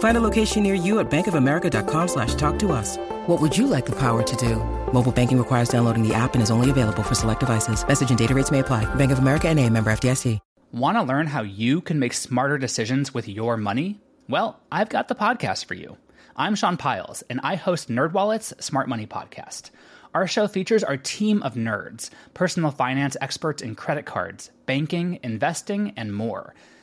Find a location near you at bankofamerica.com slash talk to us. What would you like the power to do? Mobile banking requires downloading the app and is only available for select devices. Message and data rates may apply. Bank of America and a member FDIC. Want to learn how you can make smarter decisions with your money? Well, I've got the podcast for you. I'm Sean Pyles, and I host NerdWallet's Smart Money Podcast. Our show features our team of nerds, personal finance experts in credit cards, banking, investing, and more –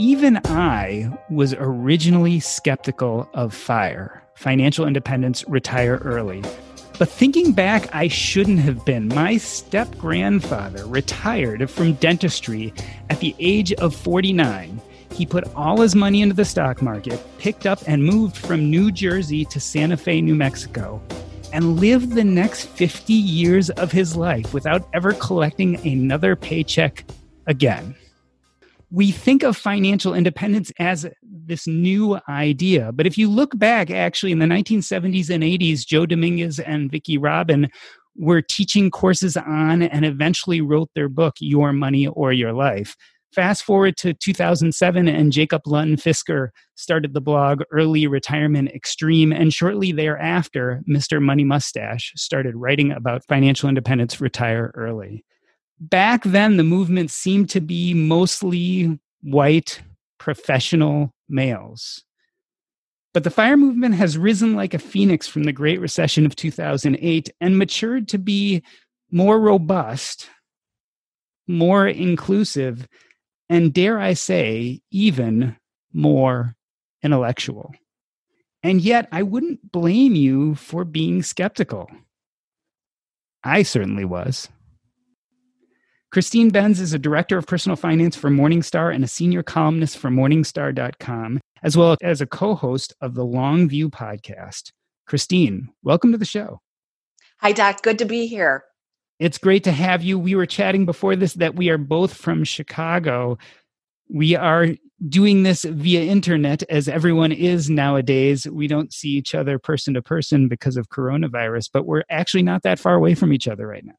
Even I was originally skeptical of FIRE, financial independence, retire early. But thinking back, I shouldn't have been. My step grandfather retired from dentistry at the age of 49. He put all his money into the stock market, picked up and moved from New Jersey to Santa Fe, New Mexico, and lived the next 50 years of his life without ever collecting another paycheck again we think of financial independence as this new idea. But if you look back, actually, in the 1970s and 80s, Joe Dominguez and Vicki Robin were teaching courses on and eventually wrote their book, Your Money or Your Life. Fast forward to 2007, and Jacob Lund Fisker started the blog Early Retirement Extreme. And shortly thereafter, Mr. Money Mustache started writing about financial independence, retire early back then the movement seemed to be mostly white professional males. But the fire movement has risen like a phoenix from the Great Recession of 2008 and matured to be more robust, more inclusive, and dare I say, even more intellectual. And yet, I wouldn't blame you for being skeptical. I certainly was. Christine Benz is a director of personal finance for Morningstar and a senior columnist for Morningstar.com, as well as a co host of the Long View podcast. Christine, welcome to the show. Hi, Doc. Good to be here. It's great to have you. We were chatting before this that we are both from Chicago. We are doing this via internet as everyone is nowadays. We don't see each other person to person because of coronavirus, but we're actually not that far away from each other right now.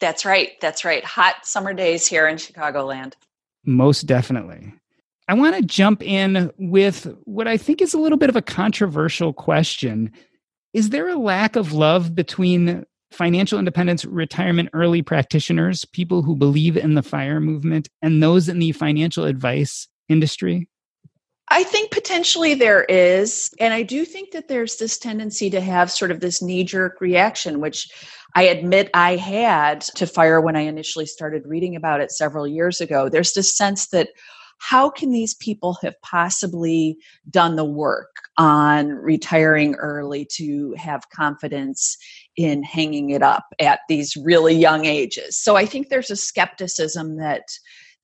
That's right. That's right. Hot summer days here in Chicagoland. Most definitely. I want to jump in with what I think is a little bit of a controversial question. Is there a lack of love between financial independence retirement early practitioners, people who believe in the FIRE movement, and those in the financial advice industry? I think potentially there is. And I do think that there's this tendency to have sort of this knee jerk reaction, which I admit I had to fire when I initially started reading about it several years ago. There's this sense that how can these people have possibly done the work on retiring early to have confidence in hanging it up at these really young ages? So I think there's a skepticism that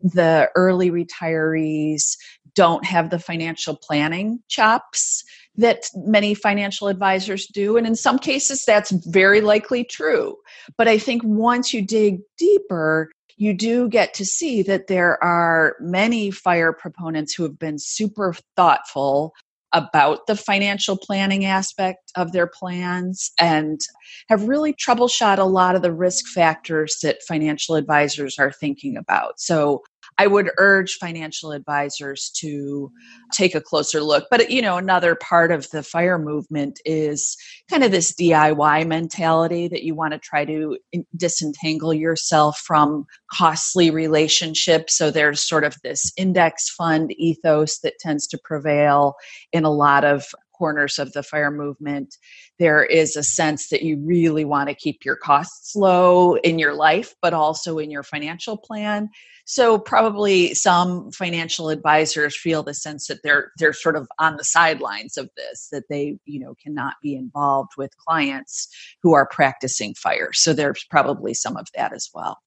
the early retirees don't have the financial planning chops that many financial advisors do. And in some cases, that's very likely true. But I think once you dig deeper, you do get to see that there are many fire proponents who have been super thoughtful about the financial planning aspect of their plans and have really troubleshot a lot of the risk factors that financial advisors are thinking about. So I would urge financial advisors to take a closer look. But, you know, another part of the fire movement is kind of this DIY mentality that you want to try to disentangle yourself from costly relationships. So there's sort of this index fund ethos that tends to prevail in a lot of corners of the fire movement, there is a sense that you really want to keep your costs low in your life, but also in your financial plan. So probably some financial advisors feel the sense that they're they're sort of on the sidelines of this, that they you know cannot be involved with clients who are practicing fire. So there's probably some of that as well.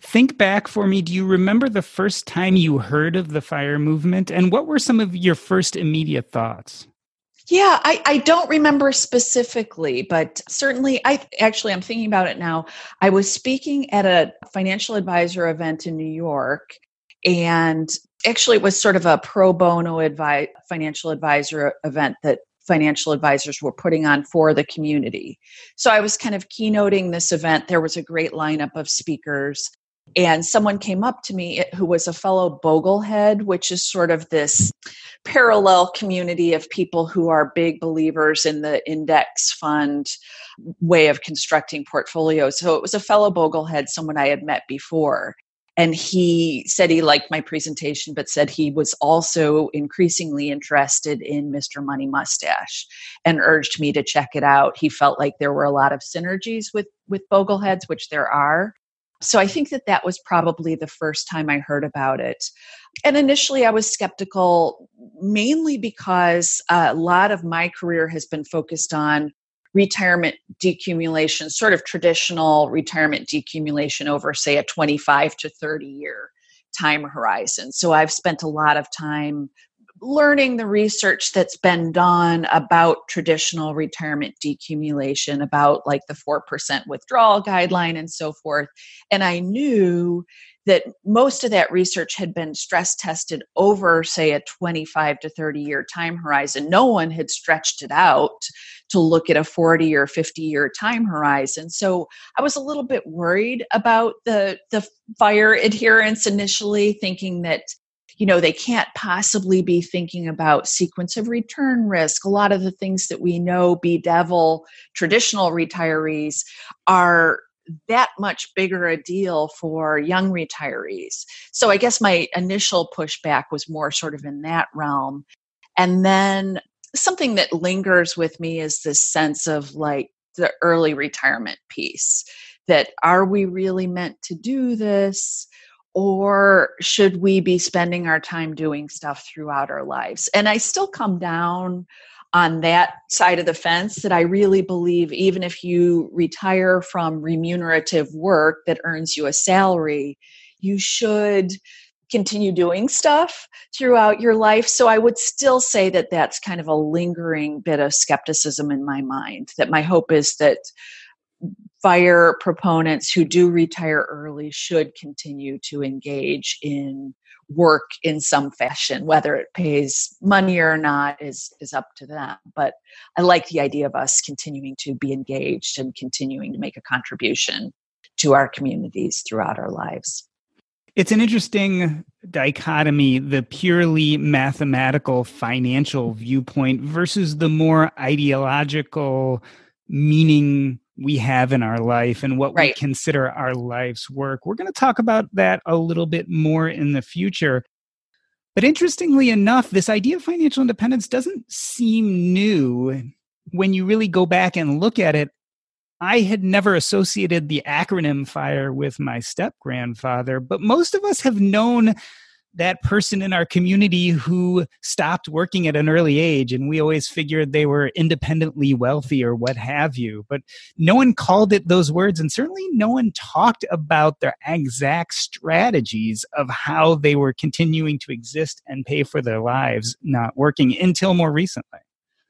Think back for me. Do you remember the first time you heard of the fire movement? And what were some of your first immediate thoughts? Yeah, I, I don't remember specifically, but certainly I actually I'm thinking about it now. I was speaking at a financial advisor event in New York and actually it was sort of a pro bono advi- financial advisor event that financial advisors were putting on for the community. So I was kind of keynoting this event. There was a great lineup of speakers and someone came up to me eh, who was a fellow boglehead which is sort of this parallel community of people who are big believers in the index fund way of constructing portfolios. So it was a fellow boglehead someone i had met before. And he said he liked my presentation but said he was also increasingly interested in mr money mustache and urged me to check it out. He felt like there were a lot of synergies with with bogleheads which there are so I think that that was probably the first time I heard about it. And initially I was skeptical mainly because a lot of my career has been focused on retirement decumulation, sort of traditional retirement decumulation over, say, a 25 to 30 year time horizon. So I've spent a lot of time learning the research that's been done about traditional retirement decumulation, about like the 4% withdrawal guideline and so forth. And I knew that most of that research had been stress tested over, say, a 25 to 30 year time horizon. No one had stretched it out to look at a 40 or 50 year time horizon. So I was a little bit worried about the, the fire adherents initially, thinking that you know they can't possibly be thinking about sequence of return risk. A lot of the things that we know bedevil traditional retirees are that much bigger a deal for young retirees. So i guess my initial pushback was more sort of in that realm. And then something that lingers with me is this sense of like the early retirement piece that are we really meant to do this or should we be spending our time doing stuff throughout our lives? And I still come down on that side of the fence that I really believe even if you retire from remunerative work that earns you a salary, you should continue doing stuff throughout your life. So I would still say that that's kind of a lingering bit of skepticism in my mind. That my hope is that fire proponents who do retire early should continue to engage in work in some fashion whether it pays money or not is is up to them. But i like the idea of us continuing to be engaged and continuing to make a contribution to our communities throughout our lives. It's an interesting dichotomy the purely mathematical financial viewpoint versus the more ideological meaning we have in our life and what right. we consider our life's work. We're going to talk about that a little bit more in the future. But interestingly enough, this idea of financial independence doesn't seem new when you really go back and look at it. I had never associated the acronym FIRE with my step grandfather, but most of us have known that person in our community who stopped working at an early age and we always figured they were independently wealthy or what have you but no one called it those words and certainly no one talked about their exact strategies of how they were continuing to exist and pay for their lives not working until more recently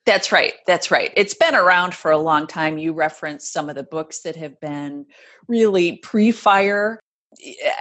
that's right. That's right. It's been around for a long time. You referenced some of the books that have been really pre fire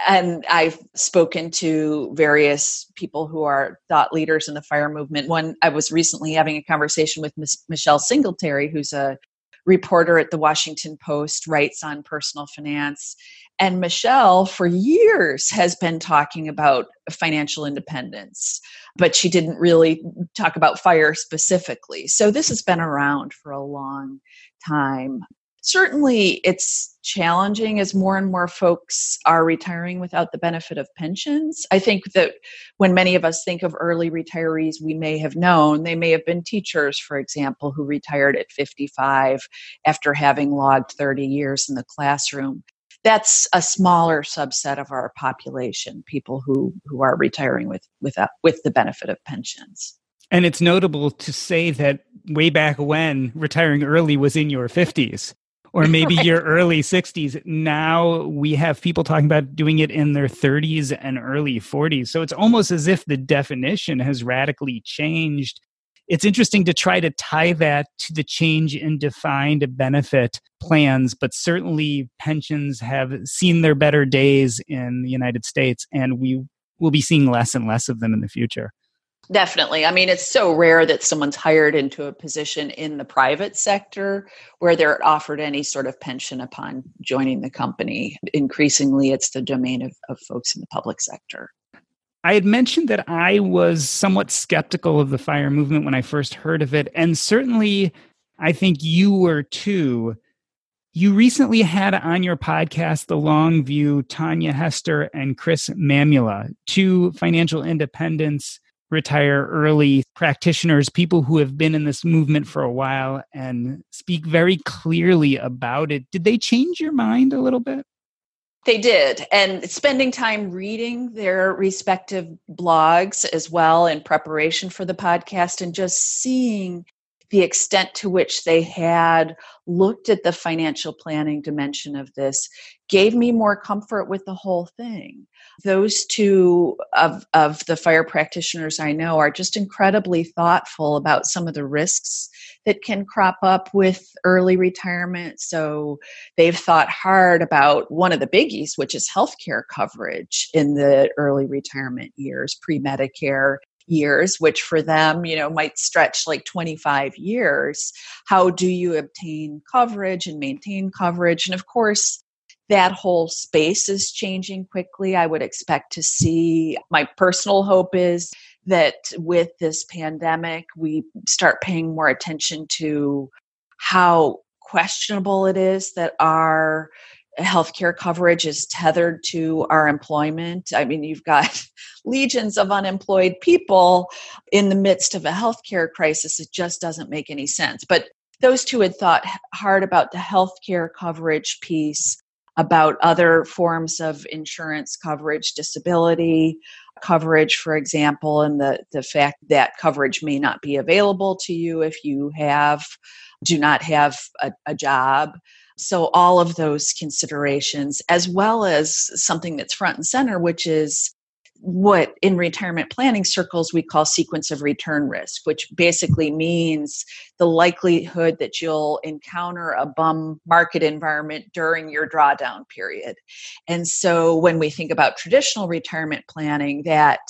and I've spoken to various people who are thought leaders in the fire movement. One, I was recently having a conversation with Ms. Michelle Singletary, who's a reporter at the Washington Post, writes on personal finance. And Michelle, for years, has been talking about financial independence, but she didn't really talk about fire specifically. So this has been around for a long time. Certainly it's challenging as more and more folks are retiring without the benefit of pensions. I think that when many of us think of early retirees, we may have known they may have been teachers, for example, who retired at 55 after having logged 30 years in the classroom. That's a smaller subset of our population, people who, who are retiring with, with, with the benefit of pensions. And it's notable to say that way back when retiring early was in your 50s or maybe right. your early 60s. Now we have people talking about doing it in their 30s and early 40s. So it's almost as if the definition has radically changed. It's interesting to try to tie that to the change in defined benefit plans, but certainly pensions have seen their better days in the United States, and we will be seeing less and less of them in the future. Definitely. I mean, it's so rare that someone's hired into a position in the private sector where they're offered any sort of pension upon joining the company. Increasingly, it's the domain of, of folks in the public sector. I had mentioned that I was somewhat skeptical of the fire movement when I first heard of it. And certainly, I think you were too. You recently had on your podcast the long view Tanya Hester and Chris Mamula, two financial independence retire early practitioners, people who have been in this movement for a while and speak very clearly about it. Did they change your mind a little bit? They did. And spending time reading their respective blogs as well in preparation for the podcast and just seeing the extent to which they had looked at the financial planning dimension of this gave me more comfort with the whole thing. Those two of, of the fire practitioners I know are just incredibly thoughtful about some of the risks that can crop up with early retirement. So they've thought hard about one of the biggies, which is healthcare coverage in the early retirement years, pre Medicare years, which for them, you know, might stretch like 25 years. How do you obtain coverage and maintain coverage? And of course, that whole space is changing quickly. I would expect to see, my personal hope is that with this pandemic, we start paying more attention to how questionable it is that our healthcare coverage is tethered to our employment. I mean, you've got legions of unemployed people in the midst of a healthcare crisis. It just doesn't make any sense. But those two had thought hard about the healthcare coverage piece, about other forms of insurance coverage, disability coverage, for example, and the, the fact that coverage may not be available to you if you have do not have a, a job. So, all of those considerations, as well as something that's front and center, which is what in retirement planning circles we call sequence of return risk, which basically means the likelihood that you'll encounter a bum market environment during your drawdown period. And so when we think about traditional retirement planning, that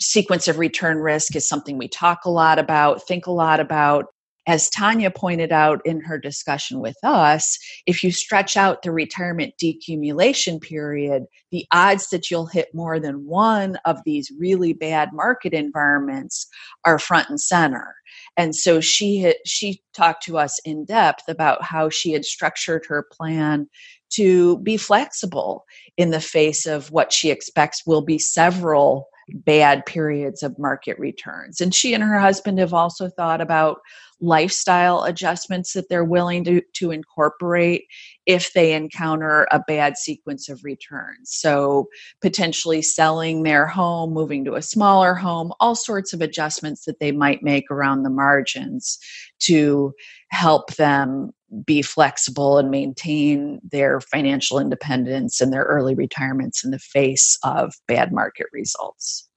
sequence of return risk is something we talk a lot about, think a lot about, as Tanya pointed out in her discussion with us, if you stretch out the retirement decumulation period, the odds that you'll hit more than one of these really bad market environments are front and center. And so she had, she talked to us in depth about how she had structured her plan to be flexible in the face of what she expects will be several bad periods of market returns. And she and her husband have also thought about lifestyle adjustments that they're willing to, to incorporate if they encounter a bad sequence of returns. So, potentially selling their home, moving to a smaller home, all sorts of adjustments that they might make around the margins to help them be flexible and maintain their financial independence and their early retirements in the face of bad market results.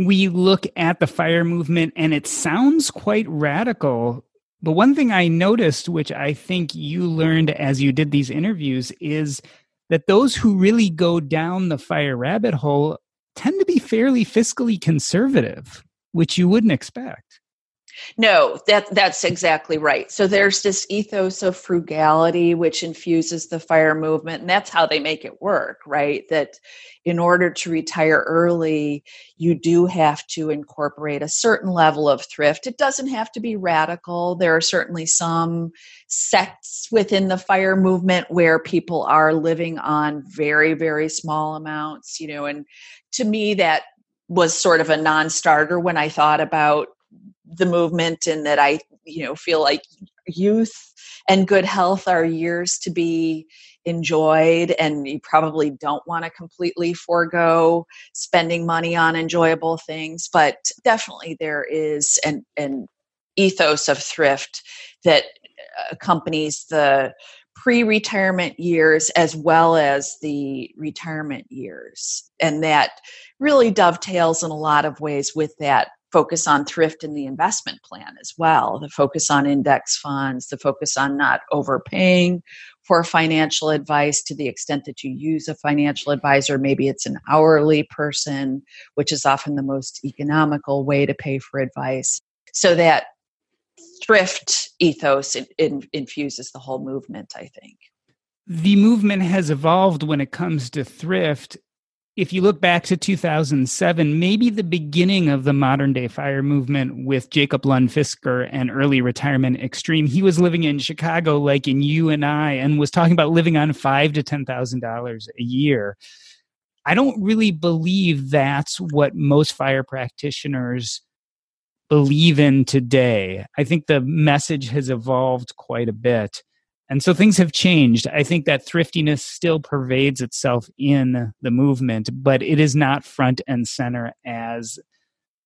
We look at the fire movement and it sounds quite radical. But one thing I noticed, which I think you learned as you did these interviews, is that those who really go down the fire rabbit hole tend to be fairly fiscally conservative, which you wouldn't expect. No, that that's exactly right. So there's this ethos of frugality which infuses the fire movement and that's how they make it work, right? That in order to retire early, you do have to incorporate a certain level of thrift. It doesn't have to be radical. There are certainly some sects within the fire movement where people are living on very very small amounts, you know, and to me that was sort of a non-starter when I thought about the movement and that I, you know, feel like youth and good health are years to be enjoyed and you probably don't want to completely forego spending money on enjoyable things but definitely there is an, an ethos of thrift that uh, accompanies the pre-retirement years as well as the retirement years. And that really dovetails in a lot of ways with that focus on thrift in the investment plan as well the focus on index funds the focus on not overpaying for financial advice to the extent that you use a financial advisor. Maybe it's an hourly person which is often the most economical way to pay for advice. So that thrift ethos infuses the whole movement i think. The movement has evolved when it comes to thrift if you look back to 2007, maybe the beginning of the modern day fire movement with Jacob Lund Fisker and early retirement extreme, he was living in Chicago, like in you and I, and was talking about living on five to ten thousand dollars a year. I don't really believe that's what most fire practitioners believe in today. I think the message has evolved quite a bit. And so things have changed. I think that thriftiness still pervades itself in the movement, but it is not front and center as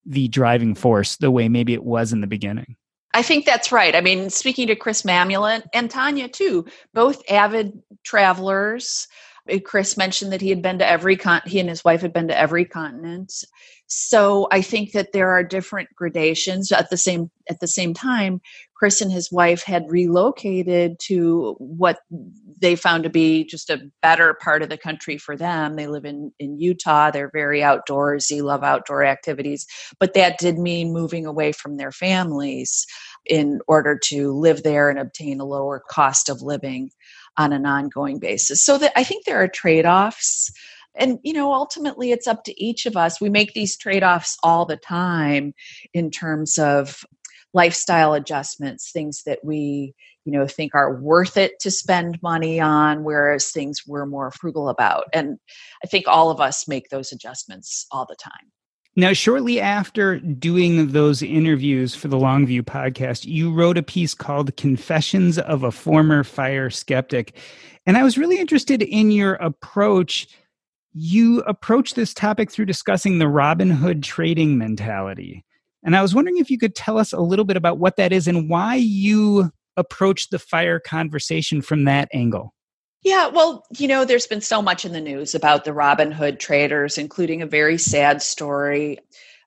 the driving force the way maybe it was in the beginning. I think that's right. I mean, speaking to Chris Mamula and Tanya too, both avid travelers. Uh, Chris mentioned that he had been to every con he and his wife had been to every continent. So I think that there are different gradations at the same at the same time Chris and his wife had relocated to what they found to be just a better part of the country for them. They live in, in Utah. They're very outdoorsy, love outdoor activities. But that did mean moving away from their families in order to live there and obtain a lower cost of living on an ongoing basis. So that I think there are trade-offs and you know ultimately it's up to each of us we make these trade-offs all the time in terms of lifestyle adjustments things that we you know think are worth it to spend money on whereas things we're more frugal about and i think all of us make those adjustments all the time now, shortly after doing those interviews for the Longview podcast, you wrote a piece called Confessions of a Former Fire Skeptic. And I was really interested in your approach. You approach this topic through discussing the Robinhood trading mentality. And I was wondering if you could tell us a little bit about what that is and why you approach the fire conversation from that angle. Yeah, well, you know, there's been so much in the news about the Robinhood traders, including a very sad story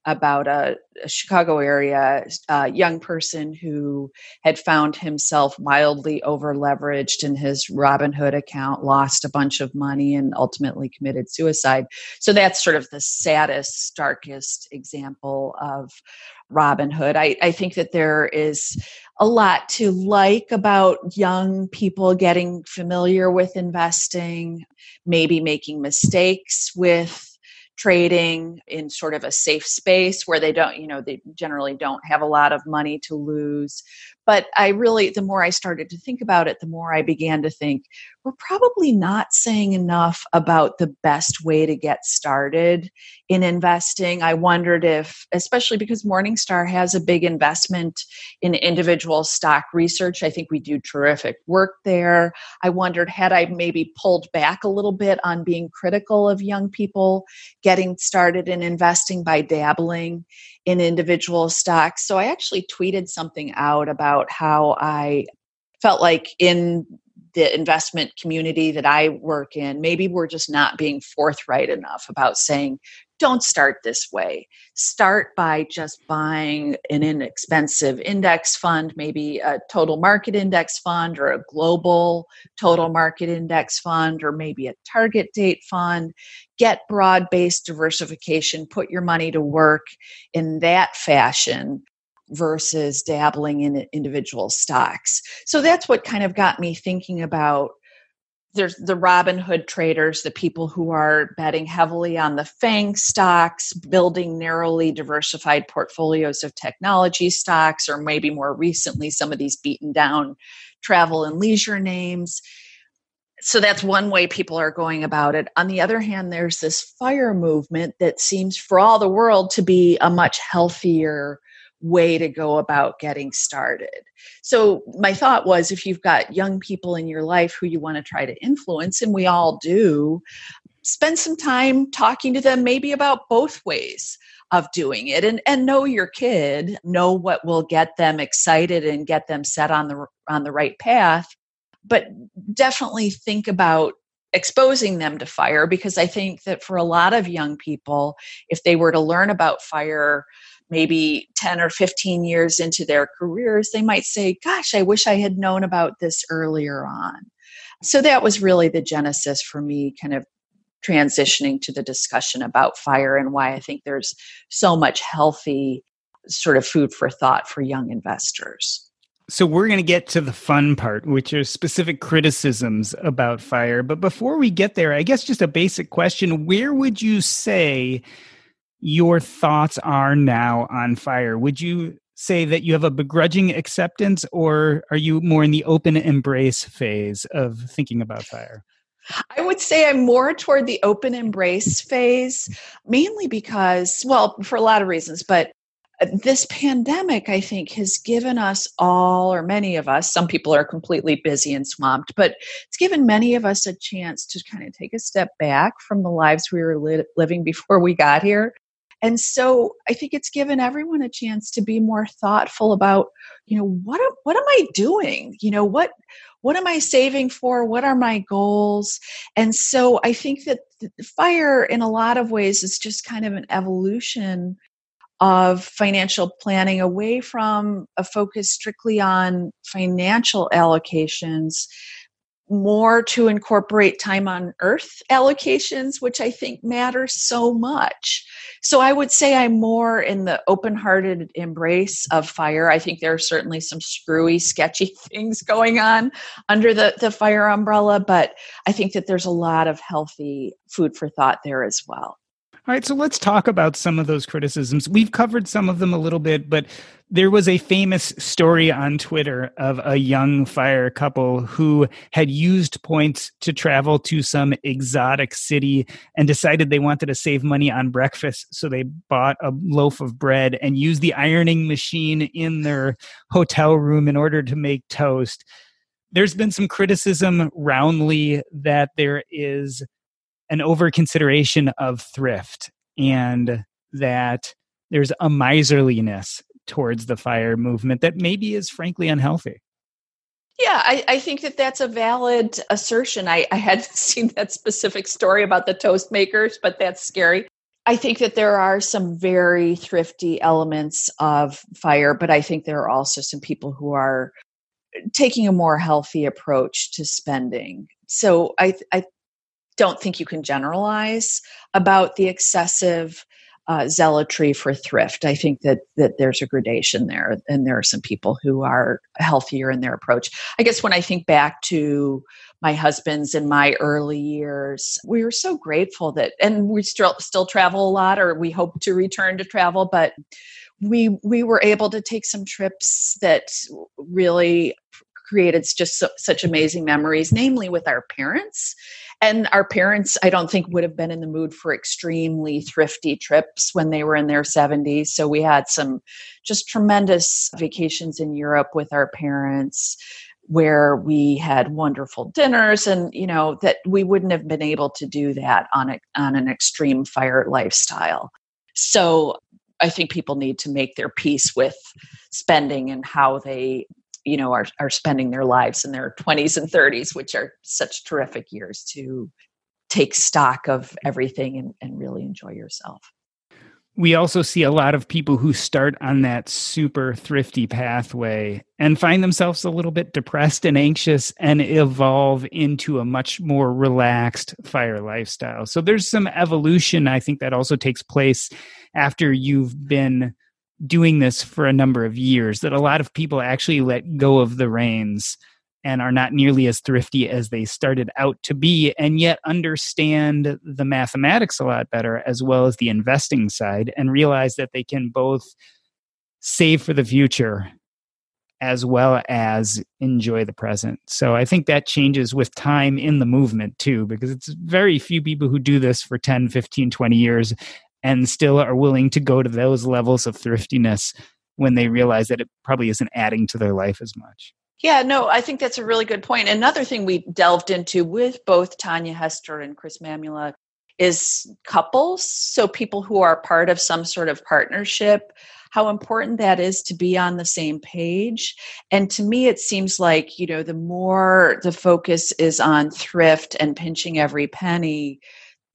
about a, a Chicago area uh, young person who had found himself wildly over leveraged in his Robinhood account, lost a bunch of money, and ultimately committed suicide. So that's sort of the saddest, darkest example of Robinhood. I, I think that there is a lot to like about young people getting familiar with investing, maybe making mistakes with trading in sort of a safe space where they don't, you know, they generally don't have a lot of money to lose. But I really, the more I started to think about it, the more I began to think we're probably not saying enough about the best way to get started in investing. I wondered if, especially because Morningstar has a big investment in individual stock research, I think we do terrific work there. I wondered, had I maybe pulled back a little bit on being critical of young people getting started in investing by dabbling in individual stocks. So I actually tweeted something out about how I felt like in the investment community that I work in, maybe we're just not being forthright enough about saying, don't start this way. Start by just buying an inexpensive index fund, maybe a total market index fund or a global total market index fund or maybe a target date fund. Get broad based diversification, put your money to work in that fashion versus dabbling in individual stocks. So that's what kind of got me thinking about there's the Robinhood traders, the people who are betting heavily on the FANG stocks, building narrowly diversified portfolios of technology stocks, or maybe more recently, some of these beaten down travel and leisure names. So that's one way people are going about it. On the other hand, there's this fire movement that seems, for all the world, to be a much healthier way to go about getting started. So, my thought was if you've got young people in your life who you want to try to influence, and we all do, spend some time talking to them maybe about both ways of doing it and and know your kid know what will get them excited and get them set on the on the right path but definitely think about exposing them to fire because i think that for a lot of young people if they were to learn about fire maybe 10 or 15 years into their careers, they might say, Gosh, I wish I had known about this earlier on. So that was really the genesis for me kind of transitioning to the discussion about fire and why I think there's so much healthy sort of food for thought for young investors. So we're going to get to the fun part, which are specific criticisms about fire. But before we get there, I guess just a basic question where would you say your thoughts are now on fire. Would you say that you have a begrudging acceptance, or are you more in the open embrace phase of thinking about fire? I would say I'm more toward the open embrace phase, mainly because, well, for a lot of reasons, but uh, this pandemic, I think, has given us all, or many of us, some people are completely busy and swamped, but it's given many of us a chance to kind of take a step back from the lives we were li- living before we got here and so I think it's given everyone a chance to be more thoughtful about, you know, what am, what am I doing? You know, what what am I saving for? What are my goals? And so I think that fire in a lot of ways is just kind of an evolution of financial planning away from a focus strictly on financial allocations more to incorporate time on earth allocations, which I think matters so much. So I would say I'm more in the open hearted embrace of fire. I think there are certainly some screwy, sketchy things going on under the, the fire umbrella, but I think that there's a lot of healthy food for thought there as well. All right, so let's talk about some of those criticisms. We've covered some of them a little bit, but there was a famous story on Twitter of a young fire couple who had used points to travel to some exotic city and decided they wanted to save money on breakfast. So they bought a loaf of bread and used the ironing machine in their hotel room in order to make toast. There's been some criticism roundly that there is an over consideration of thrift and that there's a miserliness towards the fire movement that maybe is frankly unhealthy. Yeah, I, I, think that that's a valid assertion. I, I hadn't seen that specific story about the toast makers, but that's scary. I think that there are some very thrifty elements of fire, but I think there are also some people who are taking a more healthy approach to spending. So I, I don't think you can generalize about the excessive uh, zealotry for thrift. I think that that there's a gradation there, and there are some people who are healthier in their approach. I guess when I think back to my husband's in my early years, we were so grateful that, and we still still travel a lot, or we hope to return to travel, but we we were able to take some trips that really created just so, such amazing memories, namely with our parents and our parents, I don't think, would have been in the mood for extremely thrifty trips when they were in their 70s. So we had some just tremendous vacations in Europe with our parents where we had wonderful dinners and you know that we wouldn't have been able to do that on a, on an extreme fire lifestyle so i think people need to make their peace with spending and how they you know are, are spending their lives in their 20s and 30s which are such terrific years to take stock of everything and, and really enjoy yourself we also see a lot of people who start on that super thrifty pathway and find themselves a little bit depressed and anxious and evolve into a much more relaxed fire lifestyle. So there's some evolution I think that also takes place after you've been doing this for a number of years that a lot of people actually let go of the reins and are not nearly as thrifty as they started out to be, and yet understand the mathematics a lot better as well as the investing side and realize that they can both save for the future as well as enjoy the present. So I think that changes with time in the movement too, because it's very few people who do this for 10, 15, 20 years and still are willing to go to those levels of thriftiness when they realize that it probably isn't adding to their life as much. Yeah, no, I think that's a really good point. Another thing we delved into with both Tanya Hester and Chris Mamula is couples. So people who are part of some sort of partnership, how important that is to be on the same page. And to me, it seems like, you know, the more the focus is on thrift and pinching every penny,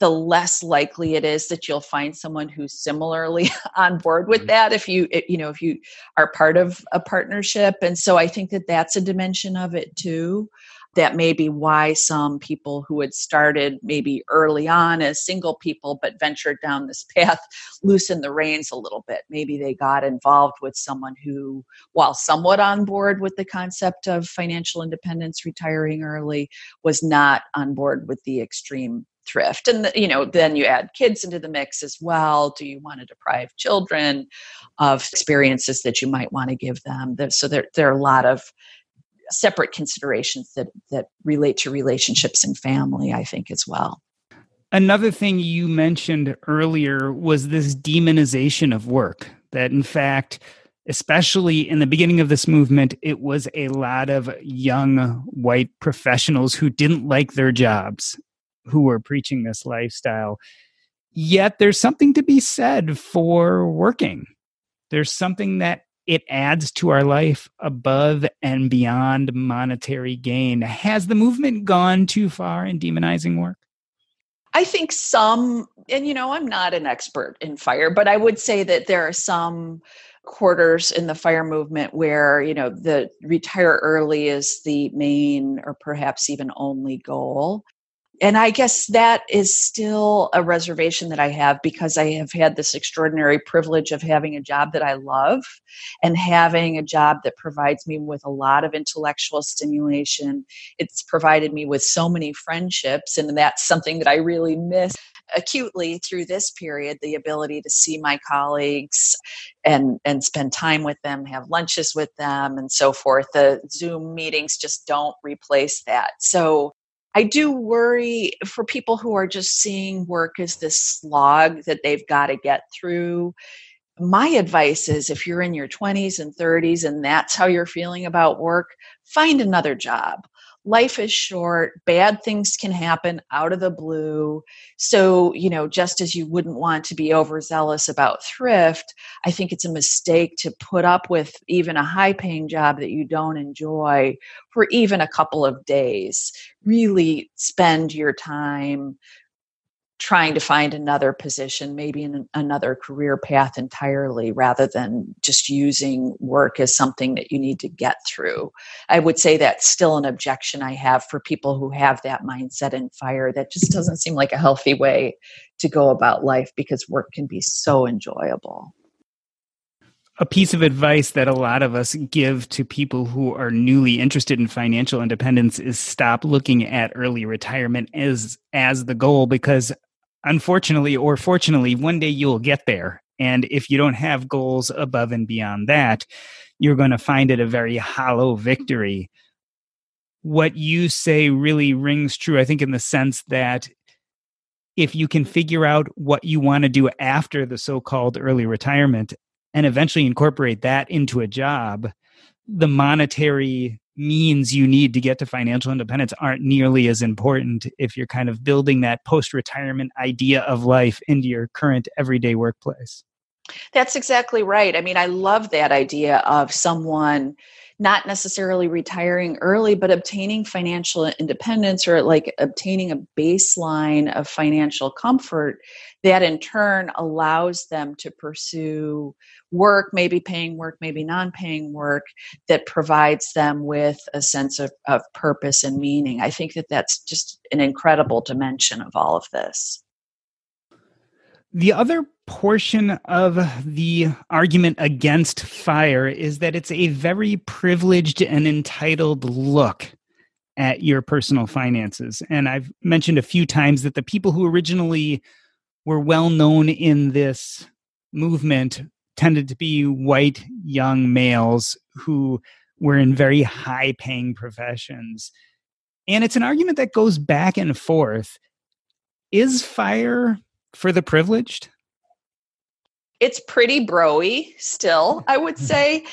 the less likely it is that you'll find someone who's similarly on board with mm-hmm. that if you you know if you are part of a partnership and so i think that that's a dimension of it too that may be why some people who had started maybe early on as single people but ventured down this path loosened the reins a little bit maybe they got involved with someone who while somewhat on board with the concept of financial independence retiring early was not on board with the extreme thrift. And you know then you add kids into the mix as well. Do you want to deprive children of experiences that you might want to give them? So there, there are a lot of separate considerations that that relate to relationships and family i think as well. Another thing you mentioned earlier was this demonization of work that in fact especially in the beginning of this movement, it was a lot of young white professionals who didn't like their jobs who are preaching this lifestyle. Yet there's something to be said for working. There's something that it adds to our life above and beyond monetary gain. Has the movement gone too far in demonizing work? I think some, and you know, I'm not an expert in fire, but I would say that there are some quarters in the fire movement where, you know, the retire early is the main or perhaps even only goal and I guess that is still a reservation that I have because I have had this extraordinary privilege of having a job that I love and having a job that provides me with a lot of intellectual stimulation. It's provided me with so many friendships, and that's something that I really miss acutely through this period the ability to see my colleagues and and spend time with them have lunches with them and so forth the zoom meetings just don't replace that so I do worry for people who are just seeing work as this slog that they've got to get through. My advice is if you're in your 20s and 30s and that's how you're feeling about work, find another job life is short bad things can happen out of the blue. So you know just as you wouldn't want to be overzealous about thrift i think it's a mistake to put up with even a high paying job that you don't enjoy for even a couple of days. Really spend your time trying to find another position, maybe in another career path entirely, rather than just using work as something that you need to get through. I would say that's still an objection I have for people who have that mindset and fire. That just doesn't seem like a healthy way to go about life because work can be so enjoyable. A piece of advice that a lot of us give to people who are newly interested in financial independence is stop looking at early retirement as as the goal because unfortunately or fortunately, one day you'll get there. And if you don't have goals above and beyond that, you're going to find it a very hollow victory. What you say really rings true, I think, in the sense that if you can figure out what you want to do after the so called early retirement and eventually incorporate that into a job, the monetary means you need to get to financial independence aren't nearly as important if you're kind of building that post retirement idea of life into your current everyday workplace. That's exactly right. I mean, I love that idea of someone not necessarily retiring early, but obtaining financial independence or like obtaining a baseline of financial comfort that in turn allows them to pursue work, maybe paying work, maybe non paying work, that provides them with a sense of, of purpose and meaning. I think that that's just an incredible dimension of all of this. The other portion of the argument against fire is that it's a very privileged and entitled look at your personal finances. And I've mentioned a few times that the people who originally were well known in this movement tended to be white young males who were in very high paying professions. And it's an argument that goes back and forth. Is fire for the privileged? It's pretty broy still, I would say.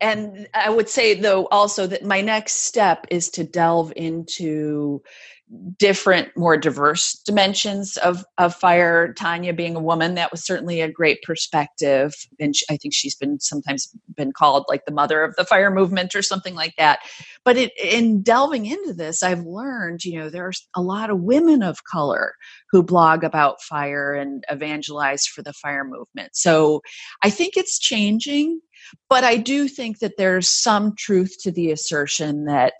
And I would say, though, also that my next step is to delve into different, more diverse dimensions of, of fire. Tanya being a woman, that was certainly a great perspective. And she, I think she's been sometimes been called like the mother of the fire movement or something like that. But it, in delving into this, I've learned, you know, there's a lot of women of color who blog about fire and evangelize for the fire movement. So I think it's changing. But I do think that there's some truth to the assertion that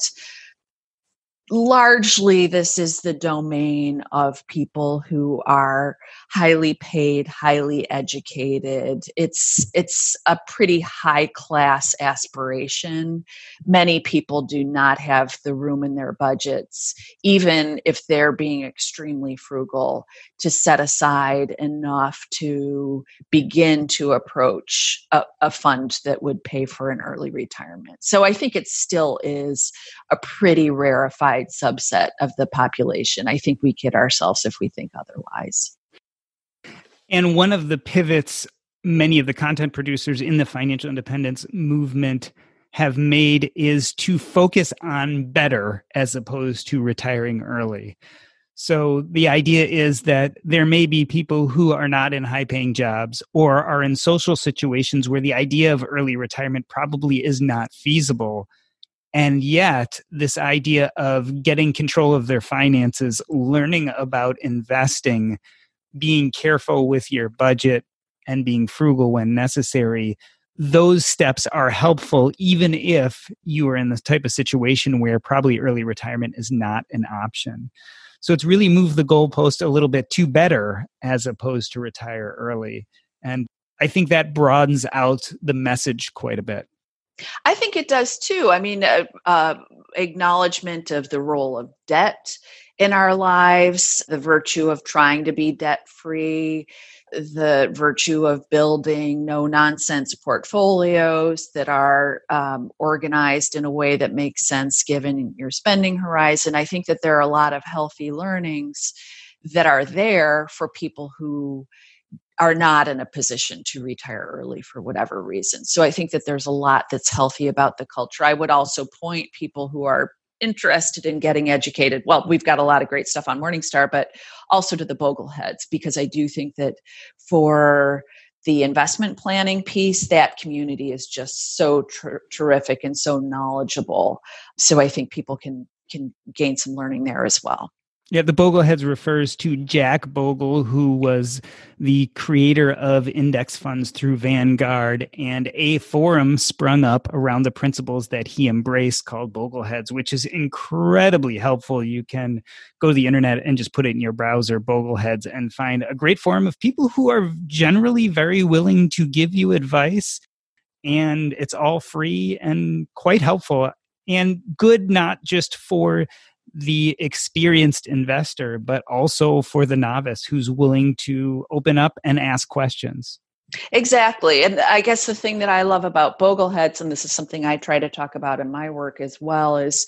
largely this is the domain of people who are highly paid highly educated. It's it's a pretty high class aspiration. Many people do not have the room in their budgets even if they're being extremely frugal to set aside enough to begin to approach a, a fund that would pay for an early retirement. So i think it still is a pretty rarefied subset of the population i think we kid ourselves if we think otherwise and one of the pivots many of the content producers in the financial independence movement have made is to focus on better as opposed to retiring early. So the idea is that there may be people who are not in high paying jobs or are in social situations where the idea of early retirement probably is not feasible. And yet, this idea of getting control of their finances, learning about investing, being careful with your budget and being frugal when necessary those steps are helpful even if you are in the type of situation where probably early retirement is not an option. So it's really moved the goalpost a little bit to better as opposed to retire early and i think that broadens out the message quite a bit I think it does too. I mean, uh, uh, acknowledgement of the role of debt in our lives, the virtue of trying to be debt free, the virtue of building no nonsense portfolios that are um, organized in a way that makes sense given your spending horizon. I think that there are a lot of healthy learnings that are there for people who are not in a position to retire early for whatever reason. So I think that there's a lot that's healthy about the culture. I would also point people who are interested in getting educated, well, we've got a lot of great stuff on Morningstar, but also to the Bogleheads, because I do think that for the investment planning piece, that community is just so ter- terrific and so knowledgeable. So I think people can can gain some learning there as well. Yeah, the Bogleheads refers to Jack Bogle, who was the creator of index funds through Vanguard, and a forum sprung up around the principles that he embraced called Bogleheads, which is incredibly helpful. You can go to the internet and just put it in your browser, Bogleheads, and find a great forum of people who are generally very willing to give you advice. And it's all free and quite helpful and good not just for the experienced investor, but also for the novice who's willing to open up and ask questions. Exactly. And I guess the thing that I love about Bogleheads, and this is something I try to talk about in my work as well, is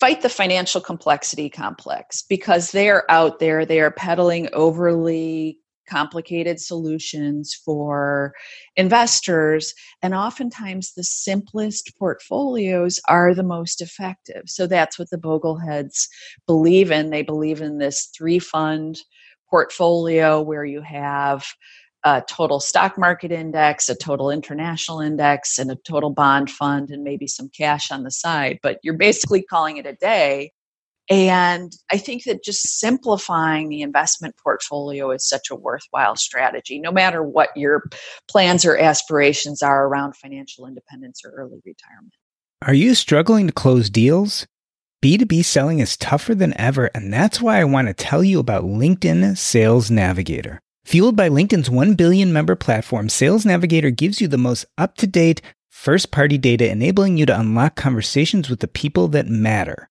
fight the financial complexity complex because they're out there, they are peddling overly complicated solutions for investors. And oftentimes, the simplest portfolios are the most effective. So that's what the Bogleheads believe in. They believe in this three fund portfolio where you have a total stock market index, a total international index, and a total bond fund, and maybe some cash on the side. But you're basically calling it a day and I think that just simplifying the investment portfolio is such a worthwhile strategy, no matter what your plans or aspirations are around financial independence or early retirement. Are you struggling to close deals? B2B selling is tougher than ever, and that's why I want to tell you about LinkedIn Sales Navigator. Fueled by LinkedIn's 1 billion member platform, Sales Navigator gives you the most up to date, first party data, enabling you to unlock conversations with the people that matter.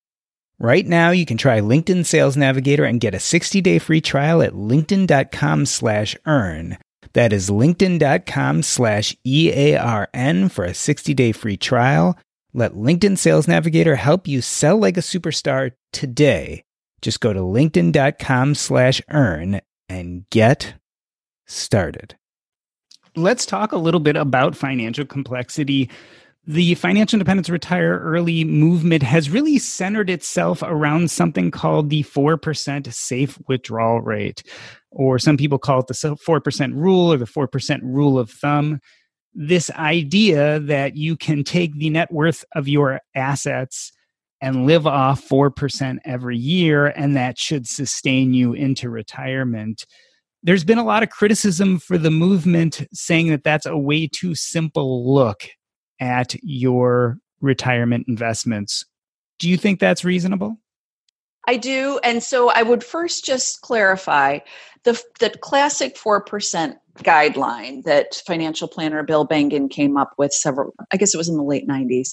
Right now, you can try LinkedIn Sales Navigator and get a 60-day free trial at linkedin.com slash earn. That is linkedin.com slash E-A-R-N for a 60-day free trial. Let LinkedIn Sales Navigator help you sell like a superstar today just go to linkedin.com slash earn and get started. Let's talk a little bit about financial complexity. The financial independence retire early movement has really centered itself around something called the 4% safe withdrawal rate, or some people call it the 4% rule or the 4% rule of thumb. This idea that you can take the net worth of your assets and live off 4% every year, and that should sustain you into retirement. There's been a lot of criticism for the movement saying that that's a way too simple look at your retirement investments. Do you think that's reasonable? I do. And so I would first just clarify the, the classic 4% guideline that financial planner Bill Bengen came up with several, I guess it was in the late 90s,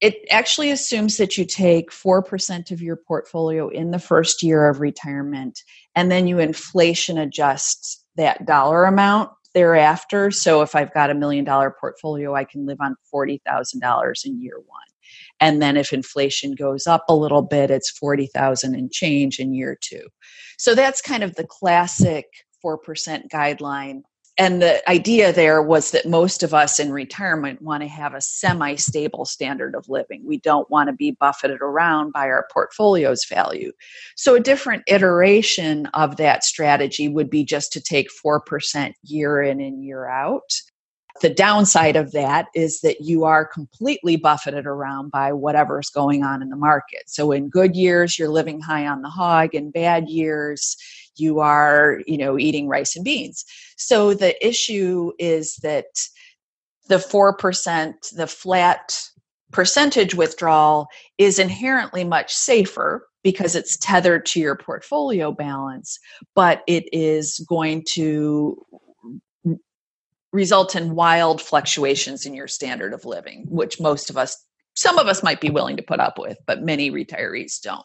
it actually assumes that you take 4% of your portfolio in the first year of retirement and then you inflation adjust that dollar amount thereafter. So if I've got a million dollar portfolio, I can live on $40,000 in year one. And then if inflation goes up a little bit, it's 40,000 and change in year two. So that's kind of the classic 4% guideline and the idea there was that most of us in retirement want to have a semi stable standard of living. We don't want to be buffeted around by our portfolio's value. So, a different iteration of that strategy would be just to take 4% year in and year out. The downside of that is that you are completely buffeted around by whatever's going on in the market. So, in good years, you're living high on the hog. In bad years, you are you know eating rice and beans. So the issue is that the 4% the flat percentage withdrawal is inherently much safer because it's tethered to your portfolio balance but it is going to result in wild fluctuations in your standard of living which most of us some of us might be willing to put up with but many retirees don't.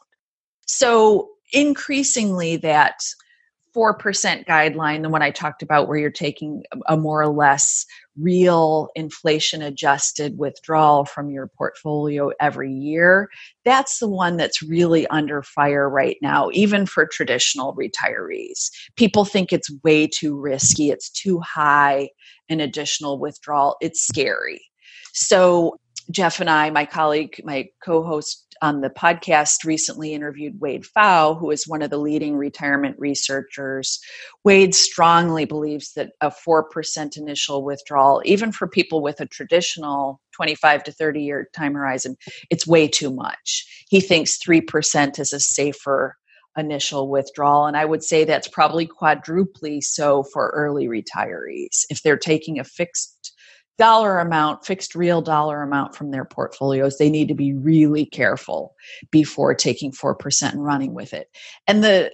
So increasingly that 4% guideline, the one I talked about, where you're taking a more or less real inflation adjusted withdrawal from your portfolio every year, that's the one that's really under fire right now, even for traditional retirees. People think it's way too risky, it's too high an additional withdrawal, it's scary. So, Jeff and I, my colleague, my co host on the podcast recently interviewed Wade Pfau, who is one of the leading retirement researchers. Wade strongly believes that a 4% initial withdrawal, even for people with a traditional 25 to 30 year time horizon, it's way too much. He thinks 3% is a safer initial withdrawal. And I would say that's probably quadruply so for early retirees. If they're taking a fixed dollar amount, fixed real dollar amount from their portfolios, they need to be really careful before taking 4% and running with it. And the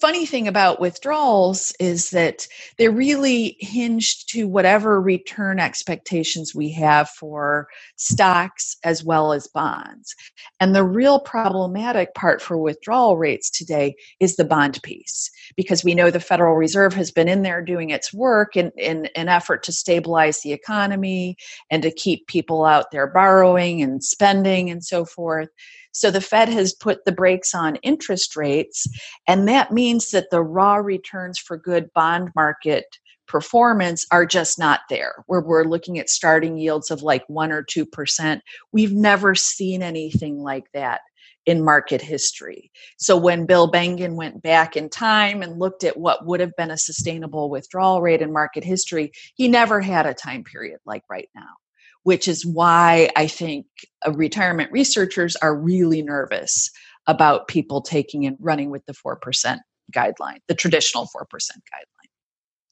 funny thing about withdrawals is that they're really hinged to whatever return expectations we have for stocks as well as bonds. And the real problematic part for withdrawal rates today is the bond piece, because we know the Federal Reserve has been in there doing its work in, in an effort to stabilize the economy and to keep people out there borrowing and spending and so forth. So the Fed has put the brakes on interest rates, and that means that the raw returns for good bond market performance are just not there. Where we're looking at starting yields of like 1 or 2%. We've never seen anything like that in market history. So when Bill Bengen went back in time and looked at what would have been a sustainable withdrawal rate in market history, he never had a time period like right now which is why I think uh, retirement researchers are really nervous about people taking and running with the 4% guideline, the traditional 4% guideline.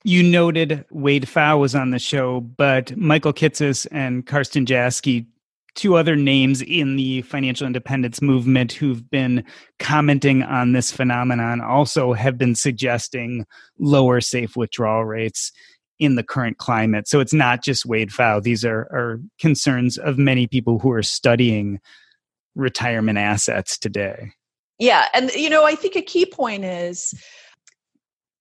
You noted Wade Pfau was on the show, but Michael Kitces and Karsten Jeske, two other names in the financial independence movement who've been commenting on this phenomenon, also have been suggesting lower safe withdrawal rates in the current climate. So it's not just Wade Pfau. These are, are concerns of many people who are studying retirement assets today. Yeah. And, you know, I think a key point is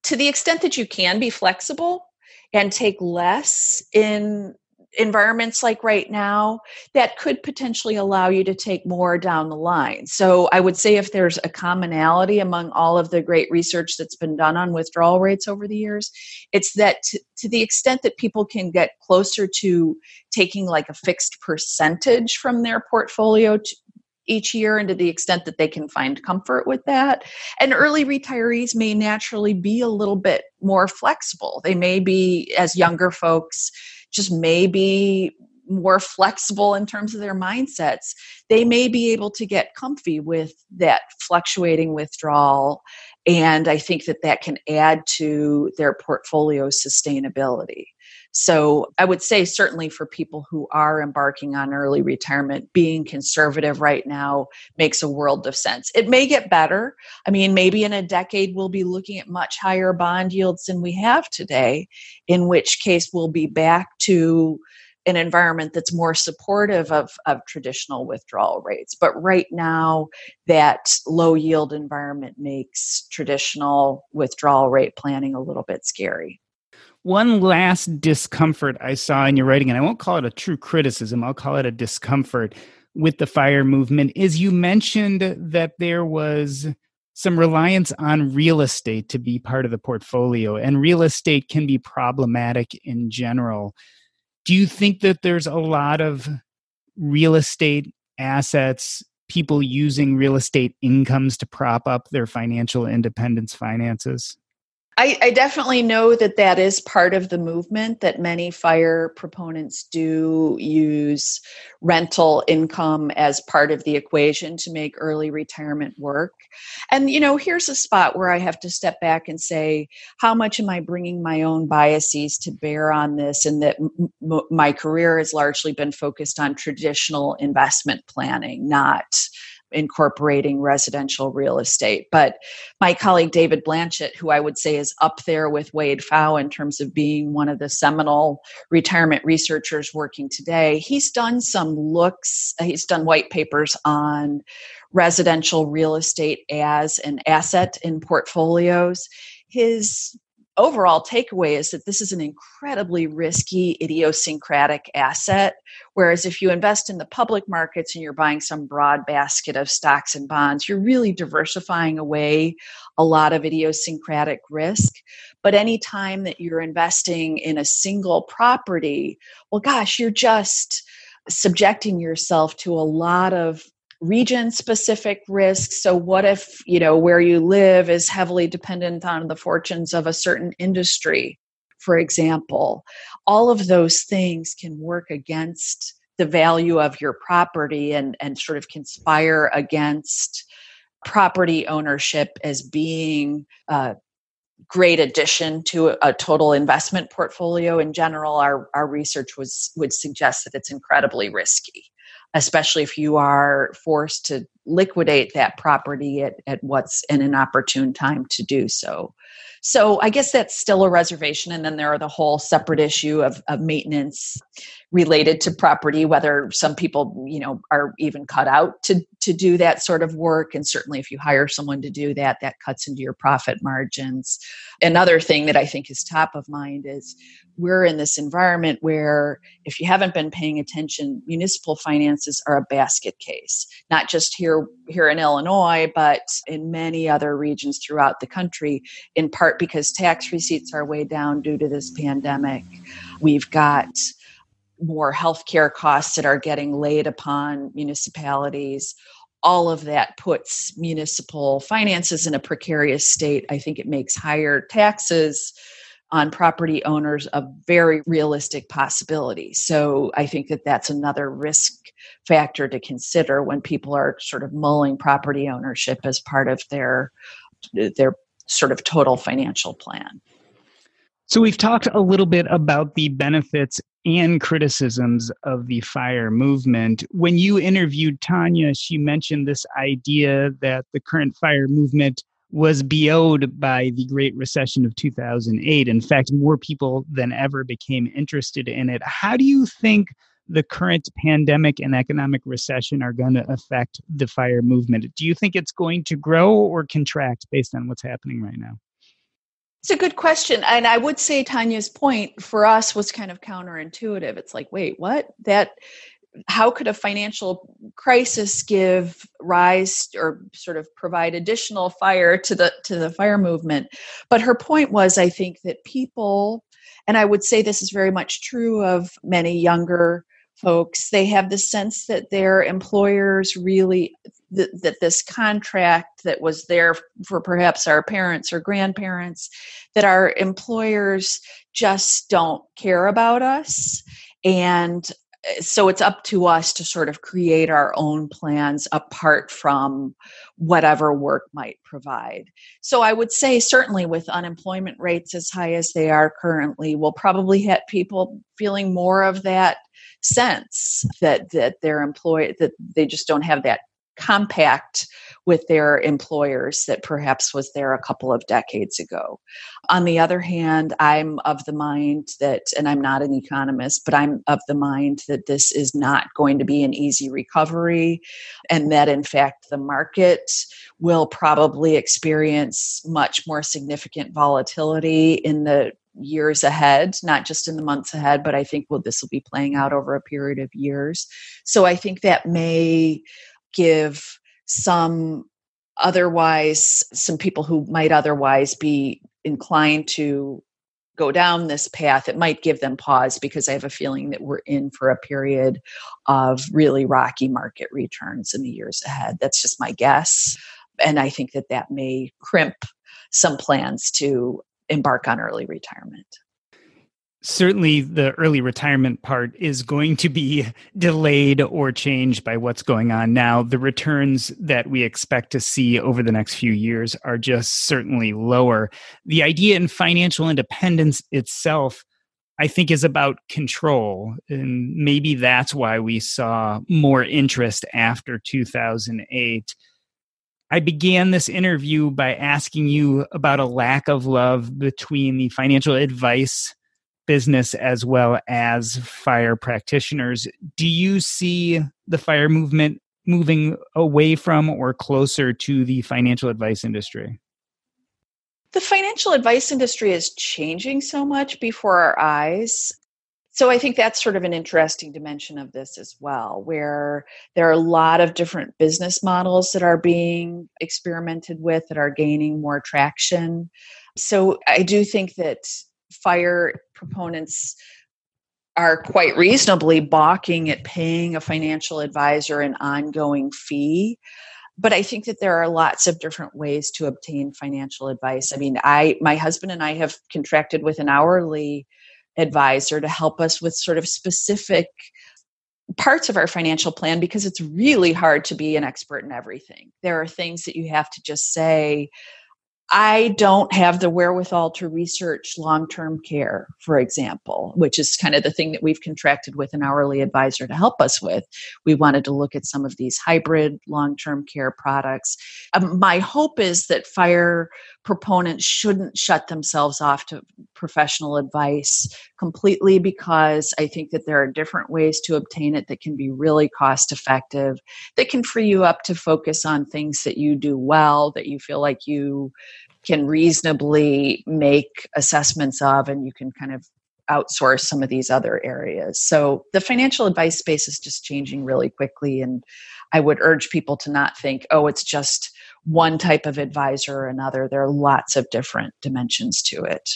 to the extent that you can be flexible and take less in environments like right now that could potentially allow you to take more down the line. So I would say if there's a commonality among all of the great research that's been done on withdrawal rates over the years, it's that to, to the extent that people can get closer to taking like a fixed percentage from their portfolio to, each year and to the extent that they can find comfort with that. And early retirees may naturally be a little bit more flexible. They may be, as younger folks, just may be more flexible in terms of their mindsets. They may be able to get comfy with that fluctuating withdrawal. And I think that that can add to their portfolio sustainability. So I would say, certainly for people who are embarking on early retirement, being conservative right now makes a world of sense. It may get better. I mean, maybe in a decade, we'll be looking at much higher bond yields than we have today, in which case we'll be back to an environment that's more supportive of, of traditional withdrawal rates. But right now, that low yield environment makes traditional withdrawal rate planning a little bit scary. One last discomfort I saw in your writing, and I won't call it a true criticism, I'll call it a discomfort with the fire movement, is you mentioned that there was some reliance on real estate to be part of the portfolio, and real estate can be problematic in general. Do you think that there's a lot of real estate assets, people using real estate incomes to prop up their financial independence finances? I, I, definitely know that that is part of the movement that many fire proponents do use rental income as part of the equation to make early retirement work. And, you know, here's a spot where I have to step back and say, how much am I bringing my own biases to bear on this? And that m- my career has largely been focused on traditional investment planning, not incorporating residential real estate. But my colleague David Blanchett, who I would say is up there with Wade Pfau in terms of being one of the seminal retirement researchers working today, he's done some looks, he's done white papers on residential real estate as an asset in portfolios. His overall takeaway is that this is an incredibly risky idiosyncratic asset whereas if you invest in the public markets and you're buying some broad basket of stocks and bonds you're really diversifying away a lot of idiosyncratic risk. But anytime that you're investing in a single property well gosh you're just subjecting yourself to a lot of region specific risks. So what if you know where you live is heavily dependent on the fortunes of a certain industry for example? All of those things can work against the value of your property and and sort of conspire against property ownership as being a great addition to a, total investment portfolio in general. Our, our research was would suggest that it's incredibly risky especially if you are forced to liquidate that property at, at what's an opportune time to do so. So I guess that's still a reservation. And then there are the whole separate issue of, of maintenance related to property, whether some people, you know, are even cut out to, to do that sort of work. And certainly if you hire someone to do that, that cuts into your profit margins. Another thing that I think is top of mind is we're in this environment where if you haven't been paying attention, municipal finances are a basket case, not just here here in Illinois, but in many other regions throughout the country, in part because tax receipts are way down due to this pandemic. We've got more healthcare costs that are getting laid upon municipalities all of that puts municipal finances in a precarious state. I think it makes higher taxes on property owners a very realistic possibility. So I think that that's another risk factor to consider when people are sort of mulling property ownership as part of their their sort of total financial plan. So we've talked a little bit about the benefits and criticisms of the fire movement. When you interviewed Tanya, she mentioned this idea that the current fire movement was BO'd by the Great Recession of 2008. In fact, more people than ever became interested in it. How do you think the current pandemic and economic recession are going to affect the fire movement? Do you think it's going to grow or contract based on what's happening right now? It's a good question. And I would say Tanya's point for us was kind of counterintuitive. It's like, wait, what? That how could a financial crisis give rise or sort of provide additional fire to the to the fire movement? But her point was I think that people and I would say this is very much true of many younger folks they have the sense that their employers really that, this contract that was there for perhaps our parents or grandparents that our employers just don't care about us and eh, so it's up to us to sort of create our own plans apart from whatever work might provide. So I would say certainly with unemployment rates as high as they are currently, we'll probably hit people feeling more of that sense that that they're employed that they just don't have that compact with their employers that perhaps was there a couple of decades ago. On the other hand, I'm of the mind that, and I'm not an economist, but I'm of the mind that this is not going to be an easy recovery, and that in fact the market will probably experience much more significant volatility in the years ahead, not just in the months ahead, but I think well, this will be playing out over a period of years. So I think that may give some otherwise, some people who might otherwise be inclined to go down this path, it might give them pause because I have a feeling that we're in for a period of really rocky market returns in the years ahead. That's just my guess. And I think that that may crimp some plans to embark on early retirement certainly the early retirement part is going to be delayed or changed by what's going on now. The returns that we expect to see over the next few years are just certainly lower. The idea in financial independence itself, I think, is about control. And maybe that's why we saw more interest after 2008. I began this interview by asking you about a lack of love between the financial advice business as well as fire practitioners. Do you see the fire movement moving away from or closer to the financial advice industry? The financial advice industry is changing so much before our eyes. So I think that's sort of an interesting dimension of this as well, where there are a lot of different business models that are being experimented with that are gaining more traction. So I do think that fire proponents are quite reasonably balking at paying a financial advisor an ongoing fee but i think that there are lots of different ways to obtain financial advice i mean i my husband and i have contracted with an hourly advisor to help us with sort of specific parts of our financial plan because it's really hard to be an expert in everything there are things that you have to just say I don't have the wherewithal to research long term care, for example, which is kind of the thing that we've contracted with an hourly advisor to help us with. We wanted to look at some of these hybrid long term care products. Um, my hope is that fire proponents shouldn't shut themselves off to professional advice completely because I think that there are different ways to obtain it that can be really cost effective, that can free you up to focus on things that you do well, that you feel like you can reasonably make assessments of, and you can kind of outsource some of these other areas. So the financial advice space is just changing really quickly. And I would urge people to not think, oh, it's just one type of advisor or another. There are lots of different dimensions to it.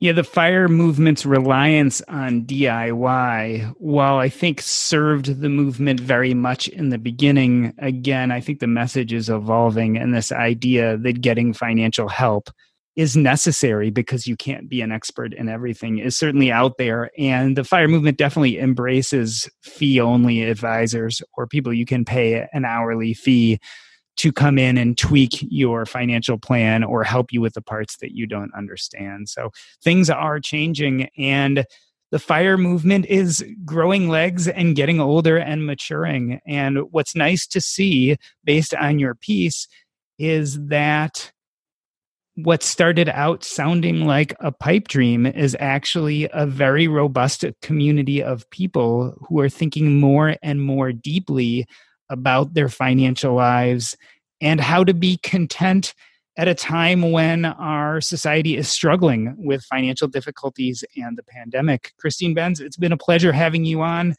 Yeah, the fire movement's reliance on DIY, while I think served the movement very much in the beginning, again, I think the message is evolving and this idea that getting financial help is necessary because you can't be an expert in everything is certainly out there. And the fire movement definitely embraces fee only advisors or people you can pay an hourly fee to come in and tweak your financial plan or help you with the parts that you don't understand. So things are changing and the fire movement is growing legs and getting older and maturing. And what's nice to see based on your piece is that what started out sounding like a pipe dream is actually a very robust community of people who are thinking more and more deeply about their financial lives and how to be content at a time when our society is struggling with financial difficulties and the pandemic. Christine Benz, it's been a pleasure having you on.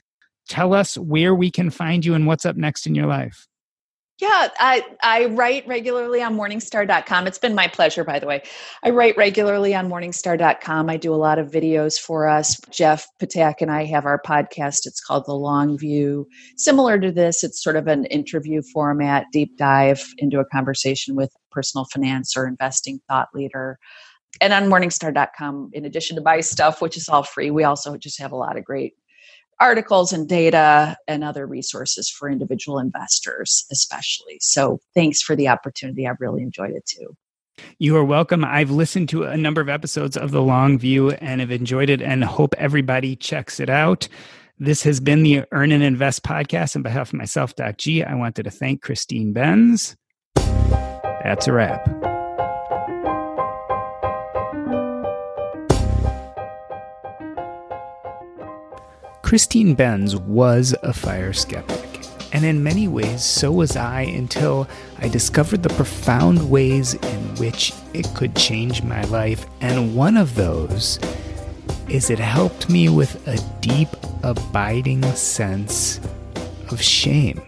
Tell us where we can find you and what's up next in your life. Yeah, I, I write regularly on morningstar.com. It's been my pleasure, by the way. I write regularly on morningstar.com. I do a lot of videos for us. Jeff Ptak and I have our podcast. It's called The Long View. Similar to this, it's sort of an interview format, deep dive into a conversation with a personal finance or investing thought leader. And on morningstar.com, in addition to my stuff, which is all free, we also just have a lot of great articles and data and other resources for individual investors, especially. So thanks for the opportunity. I've really enjoyed it too. You are welcome. I've listened to a number of episodes of The Long View and have enjoyed it and hope everybody checks it out. This has been the Earn and Invest podcast. On behalf of myself, Doc G, I wanted to thank Christine Benz. That's a wrap. Christine Benz was a fire skeptic, and in many ways, so was I until I discovered the profound ways in which it could change my life. And one of those is it helped me with a deep, abiding sense of shame.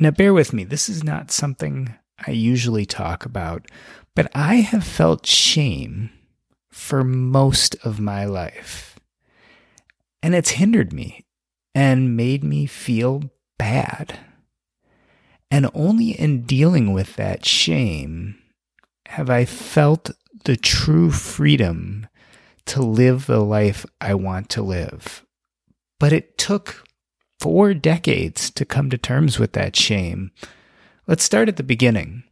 Now, bear with me, this is not something I usually talk about, but I have felt shame for most of my life. And it's hindered me and made me feel bad. And only in dealing with that shame have I felt the true freedom to live the life I want to live. But it took four decades to come to terms with that shame. Let's start at the beginning.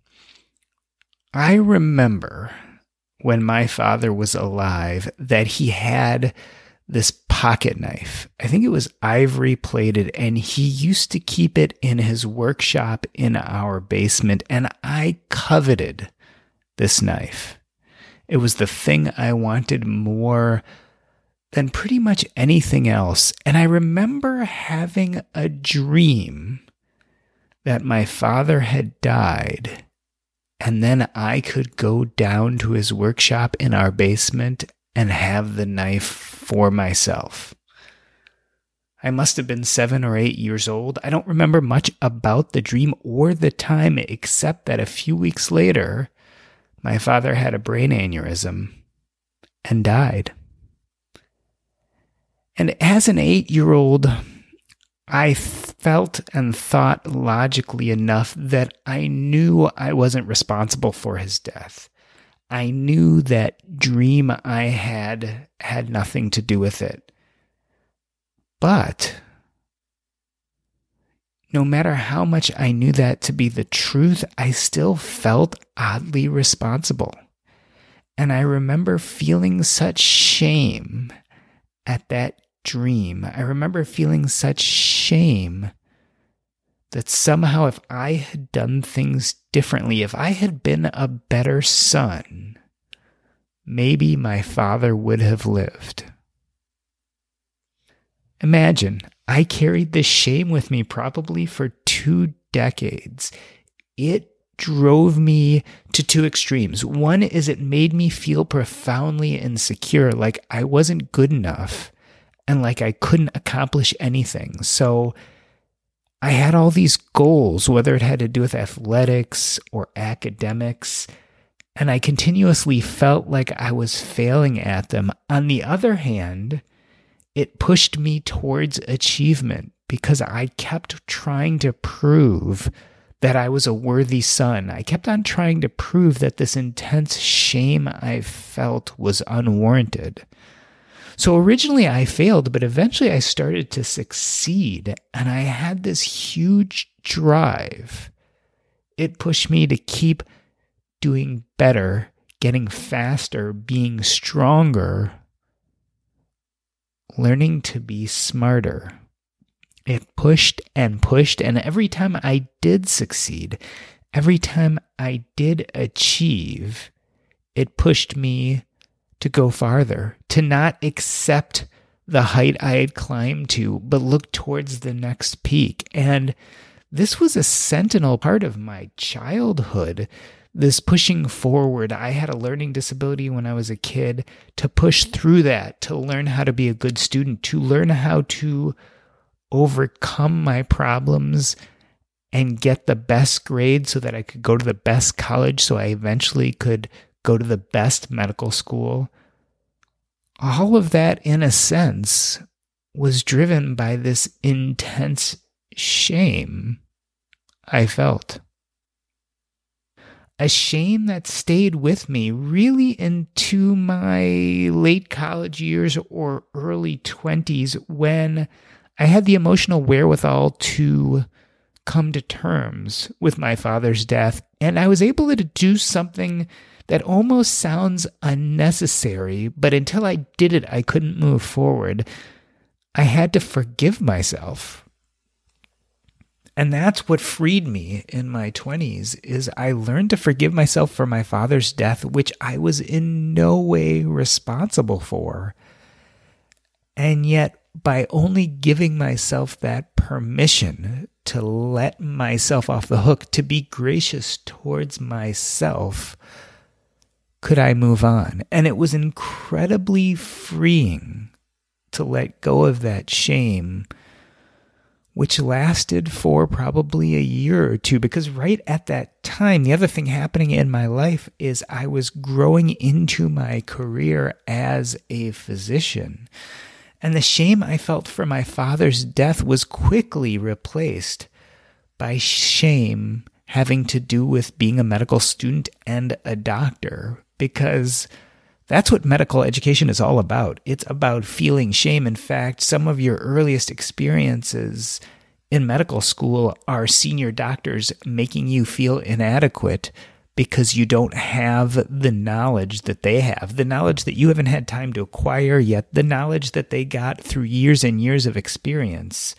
I remember when my father was alive that he had this pocket knife. I think it was ivory plated, and he used to keep it in his workshop in our basement. And I coveted this knife. It was the thing I wanted more than pretty much anything else. And I remember having a dream that my father had died. And then I could go down to his workshop in our basement and have the knife for myself. I must have been seven or eight years old. I don't remember much about the dream or the time, except that a few weeks later, my father had a brain aneurysm and died. And as an eight year old, I felt and thought logically enough that I knew I wasn't responsible for his death. I knew that dream I had had nothing to do with it. But no matter how much I knew that to be the truth, I still felt oddly responsible. And I remember feeling such shame at that dream. I remember feeling such shame that somehow if I had done things differently, if I had been a better son, maybe my father would have lived. Imagine, I carried this shame with me probably for two decades. It drove me to two extremes. One is it made me feel profoundly insecure, like I wasn't good enough and like I couldn't accomplish anything. So, I had all these goals, whether it had to do with athletics or academics, and I continuously felt like I was failing at them. On the other hand, it pushed me towards achievement because I kept trying to prove that I was a worthy son. I kept on trying to prove that this intense shame I felt was unwarranted. So originally I failed, but eventually I started to succeed, and I had this huge drive. It pushed me to keep doing better, getting faster, being stronger, learning to be smarter. It pushed and pushed, and every time I did succeed, every time I did achieve, it pushed me to go farther, to not accept the height I had climbed to, but look towards the next peak. And this was a sentinel part of my childhood. This pushing forward. I had a learning disability when I was a kid. To push through that, to learn how to be a good student, to learn how to overcome my problems and get the best grade so that I could go to the best college so I eventually could go to the best medical school. All of that, in a sense, was driven by this intense shame I felt. A shame that stayed with me really into my late college years or early 20s when I had the emotional wherewithal to come to terms with my father's death, and I was able to do something that almost sounds unnecessary, but until I did it, I couldn't move forward. I had to forgive myself. And that's what freed me in my 20s is I learned to forgive myself for my father's death which I was in no way responsible for. And yet by only giving myself that permission to let myself off the hook, to be gracious towards myself, could I move on? And it was incredibly freeing to let go of that shame, which lasted for probably a year or two. Because right at that time, the other thing happening in my life is I was growing into my career as a physician. And the shame I felt for my father's death was quickly replaced by shame having to do with being a medical student and a doctor because that's what medical education is all about. It's about feeling shame. In fact, some of your earliest experiences in medical school are senior doctors making you feel inadequate because you don't have the knowledge that they have, the knowledge that you haven't had time to acquire yet, the knowledge that they got through years and years of experience.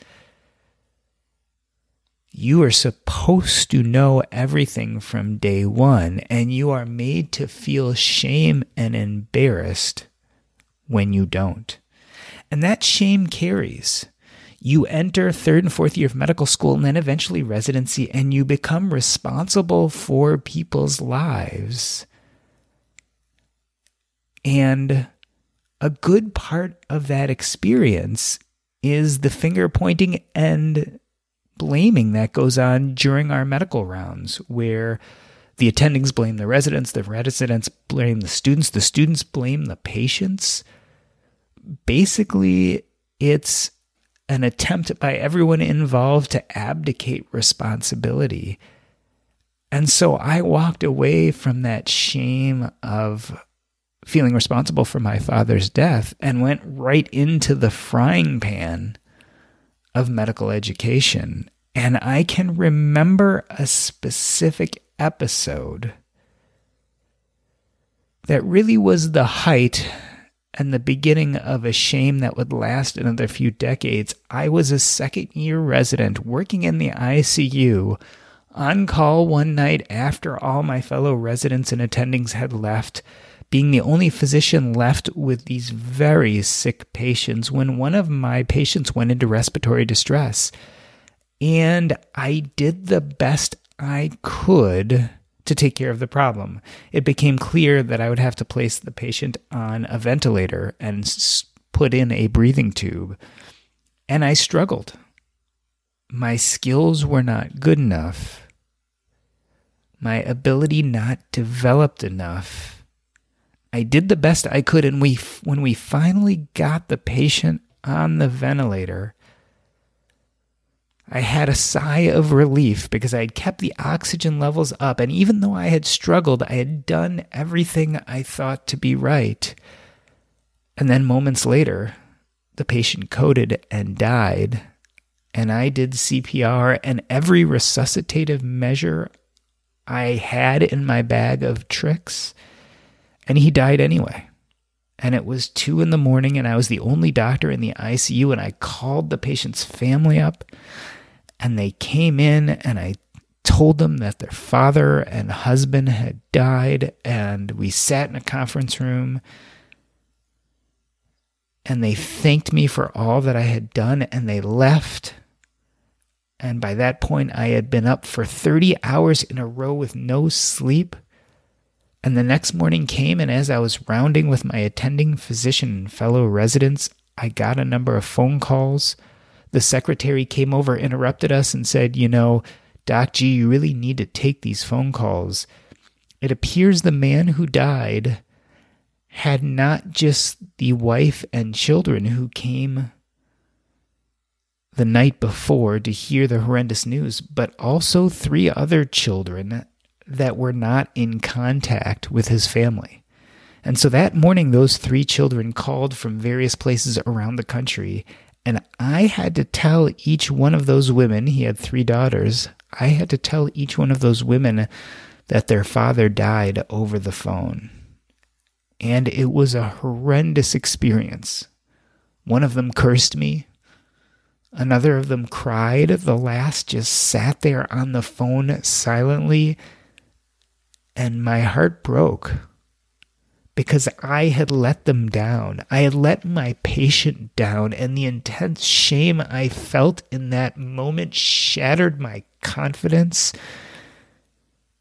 You are supposed to know everything from day one, and you are made to feel shame and embarrassed when you don't. And that shame carries. You enter third and fourth year of medical school and then eventually residency, and you become responsible for people's lives. And a good part of that experience is the finger pointing and blaming that goes on during our medical rounds, where the attendings blame the residents, the residents blame the students, the students blame the patients. Basically, it's an attempt by everyone involved to abdicate responsibility. And so I walked away from that shame of feeling responsible for my father's death and went right into the frying pan of medical education. And I can remember a specific episode that really was the height and the beginning of a shame that would last another few decades. I was a second year resident working in the ICU on call one night after all my fellow residents and attendings had left being the only physician left with these very sick patients when one of my patients went into respiratory distress. And I did the best I could to take care of the problem. It became clear that I would have to place the patient on a ventilator and put in a breathing tube. And I struggled. My skills were not good enough. My ability not developed enough I did the best I could, and we when we finally got the patient on the ventilator, I had a sigh of relief because I had kept the oxygen levels up, and even though I had struggled, I had done everything I thought to be right. And then moments later, the patient coded and died, and I did CPR and every resuscitative measure I had in my bag of tricks, and he died anyway. And it was two in the morning, and I was the only doctor in the ICU, and I called the patient's family up and they came in and I told them that their father and husband had died and we sat in a conference room and they thanked me for all that I had done and they left and by that point I had been up for 30 hours in a row with no sleep and the next morning came and as I was rounding with my attending physician and fellow residents I got a number of phone calls the secretary came over, interrupted us, and said, You know, Doc G, you really need to take these phone calls. It appears the man who died had not just the wife and children who came the night before to hear the horrendous news, but also three other children that were not in contact with his family. And so that morning, those three children called from various places around the country and I had to tell each one of those women, he had three daughters, I had to tell each one of those women that their father died over the phone. And it was a horrendous experience. One of them cursed me. Another of them cried. The last just sat there on the phone silently. And my heart broke because I had let them down. I had let my patient down, and the intense shame I felt in that moment shattered my confidence.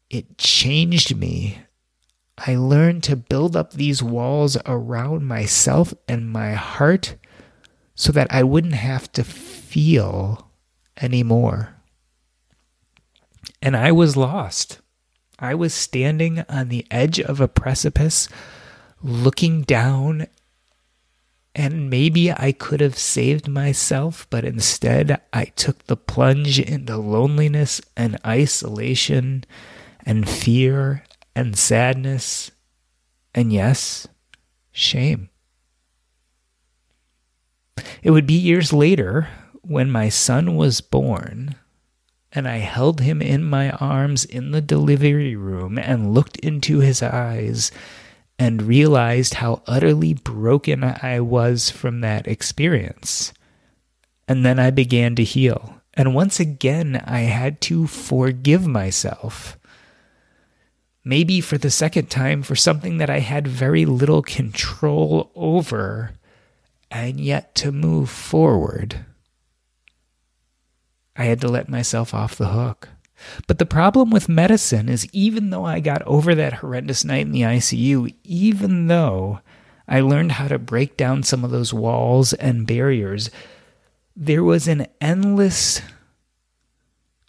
It changed me. I learned to build up these walls around myself and my heart so that I wouldn't have to feel anymore. And I was lost. I was standing on the edge of a precipice looking down and maybe I could have saved myself, but instead I took the plunge into loneliness and isolation and fear and sadness and yes, shame. It would be years later when my son was born and I held him in my arms in the delivery room and looked into his eyes and realized how utterly broken I was from that experience. And then I began to heal. And once again, I had to forgive myself. Maybe for the second time for something that I had very little control over, and yet to move forward, I had to let myself off the hook. But the problem with medicine is even though I got over that horrendous night in the ICU, even though I learned how to break down some of those walls and barriers, there was an endless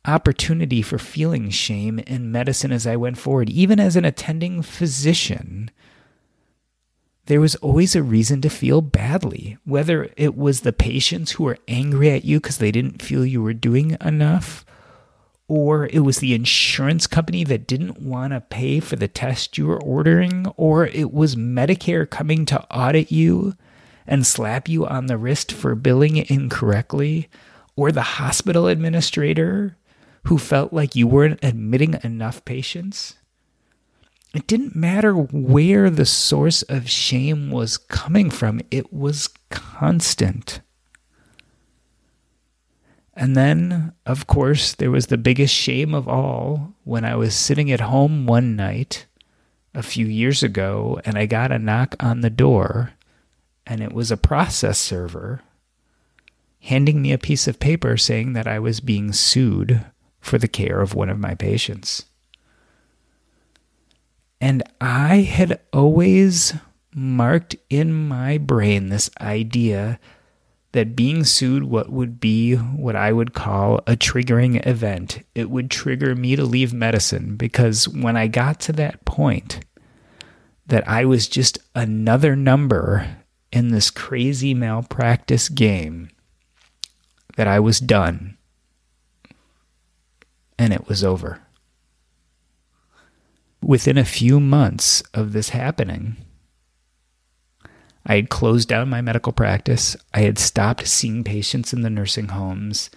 opportunity for feeling shame in medicine as I went forward. Even as an attending physician, there was always a reason to feel badly, whether it was the patients who were angry at you because they didn't feel you were doing enough or it was the insurance company that didn't want to pay for the test you were ordering, or it was Medicare coming to audit you and slap you on the wrist for billing incorrectly, or the hospital administrator who felt like you weren't admitting enough patients. It didn't matter where the source of shame was coming from, it was constant. And then, of course, there was the biggest shame of all when I was sitting at home one night a few years ago and I got a knock on the door, and it was a process server handing me a piece of paper saying that I was being sued for the care of one of my patients. And I had always marked in my brain this idea that being sued what would be what I would call a triggering event. It would trigger me to leave medicine because when I got to that point that I was just another number in this crazy malpractice game that I was done. and it was over. Within a few months of this happening, I had closed down my medical practice. I had stopped seeing patients in the nursing homes.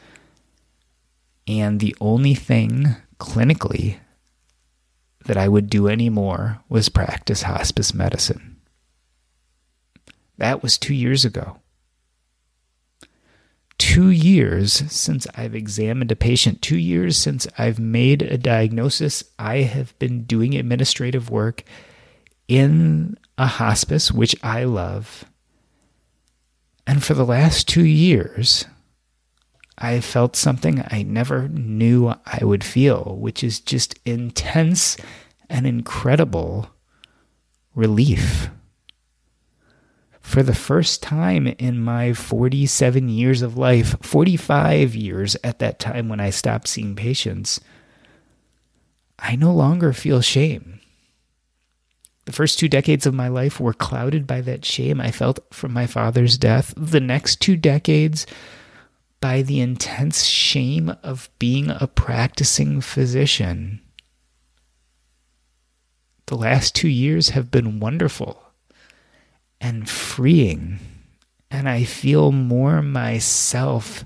And the only thing clinically that I would do anymore was practice hospice medicine. That was two years ago. Two years since I've examined a patient, two years since I've made a diagnosis. I have been doing administrative work in a hospice, which I love. And for the last two years, I felt something I never knew I would feel, which is just intense and incredible relief. For the first time in my 47 years of life, 45 years at that time when I stopped seeing patients, I no longer feel shame. The first two decades of my life were clouded by that shame I felt from my father's death. The next two decades, by the intense shame of being a practicing physician. The last two years have been wonderful and freeing, and I feel more myself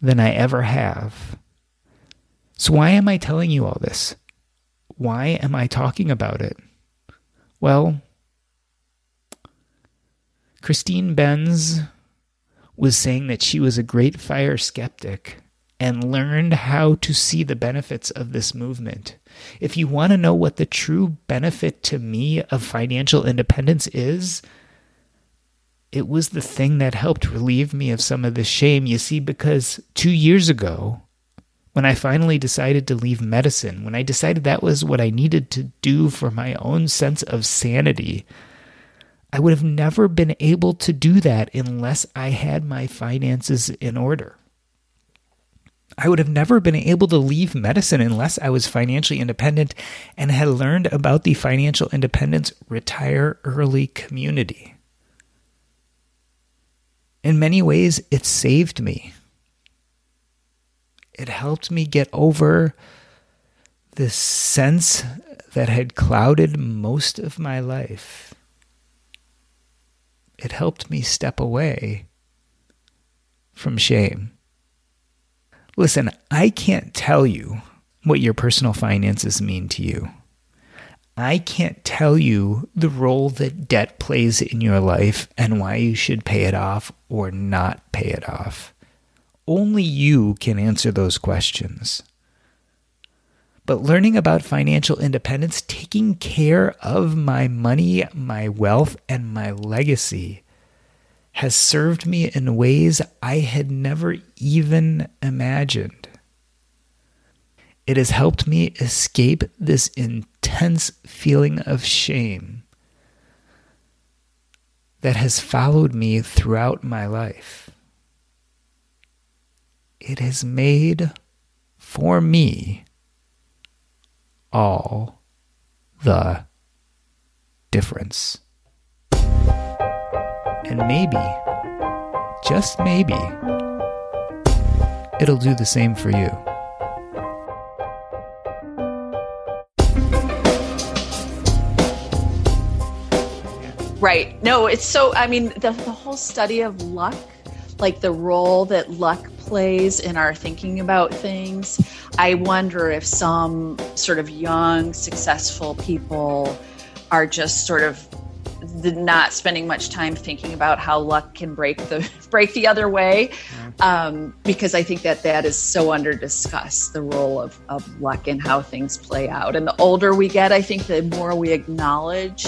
than I ever have. So, why am I telling you all this? Why am I talking about it? Well, Christine Benz was saying that she was a great fire skeptic and learned how to see the benefits of this movement. If you want to know what the true benefit to me of financial independence is, it was the thing that helped relieve me of some of the shame. You see, because two years ago, when I finally decided to leave medicine, when I decided that was what I needed to do for my own sense of sanity, I would have never been able to do that unless I had my finances in order. I would have never been able to leave medicine unless I was financially independent and had learned about the financial independence retire early community. In many ways, it saved me. It helped me get over the sense that had clouded most of my life it helped me step away from shame. Listen, I can't tell you what your personal finances mean to you. I can't tell you the role that debt plays in your life and why you should pay it off or not pay it off. Only you can answer those questions. But learning about financial independence, taking care of my money, my wealth, and my legacy has served me in ways I had never even imagined. It has helped me escape this intense feeling of shame that has followed me throughout my life. It has made for me all the difference. And maybe, just maybe, it'll do the same for you. Right. No, it's so, I mean, the, the whole study of luck, like the role that luck plays in our thinking about things. I wonder if some sort of young, successful people are just sort of not spending much time thinking about how luck can break the break the other way um, because i think that that is so under discussed the role of, of luck and how things play out and the older we get i think the more we acknowledge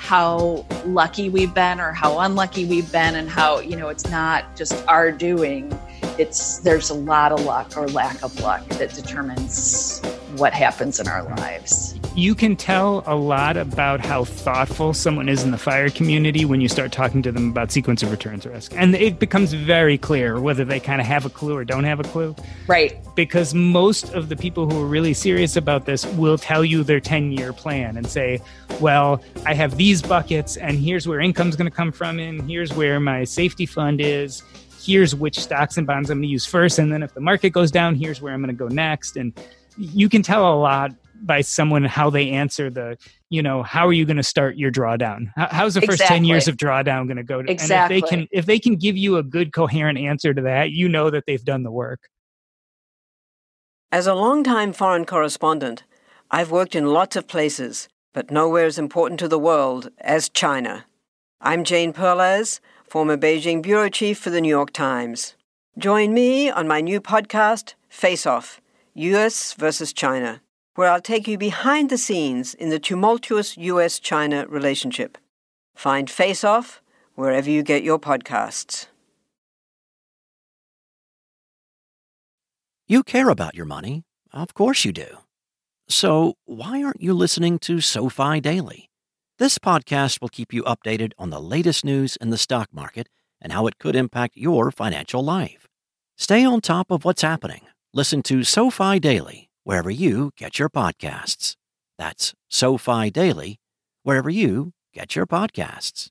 how lucky we've been or how unlucky we've been and how you know it's not just our doing it's there's a lot of luck or lack of luck that determines what happens in our lives. You can tell a lot about how thoughtful someone is in the fire community when you start talking to them about sequence of returns risk. And it becomes very clear whether they kind of have a clue or don't have a clue. Right. Because most of the people who are really serious about this will tell you their 10 year plan and say, well, I have these buckets, and here's where income's going to come from, and here's where my safety fund is here's which stocks and bonds I'm going to use first. And then if the market goes down, here's where I'm going to go next. And you can tell a lot by someone how they answer the, you know, how are you going to start your drawdown? How's the first Exactly. 10 years of drawdown going to go? To, Exactly. And if they can, if they can give you a good coherent answer to that, you know that they've done the work. As a longtime foreign correspondent, I've worked in lots of places, but nowhere as important to the world as China. I'm Jane Perlez, former Beijing bureau chief for the New York Times. Join me on my new podcast, Face Off US versus China, where I'll take you behind the scenes in the tumultuous US China relationship. Find Face Off wherever you get your podcasts. You care about your money. Of course you do. So, why aren't you listening to SoFi Daily? This podcast will keep you updated on the latest news in the stock market and how it could impact your financial life. Stay on top of what's happening. Listen to SoFi Daily wherever you get your podcasts. That's SoFi Daily wherever you get your podcasts.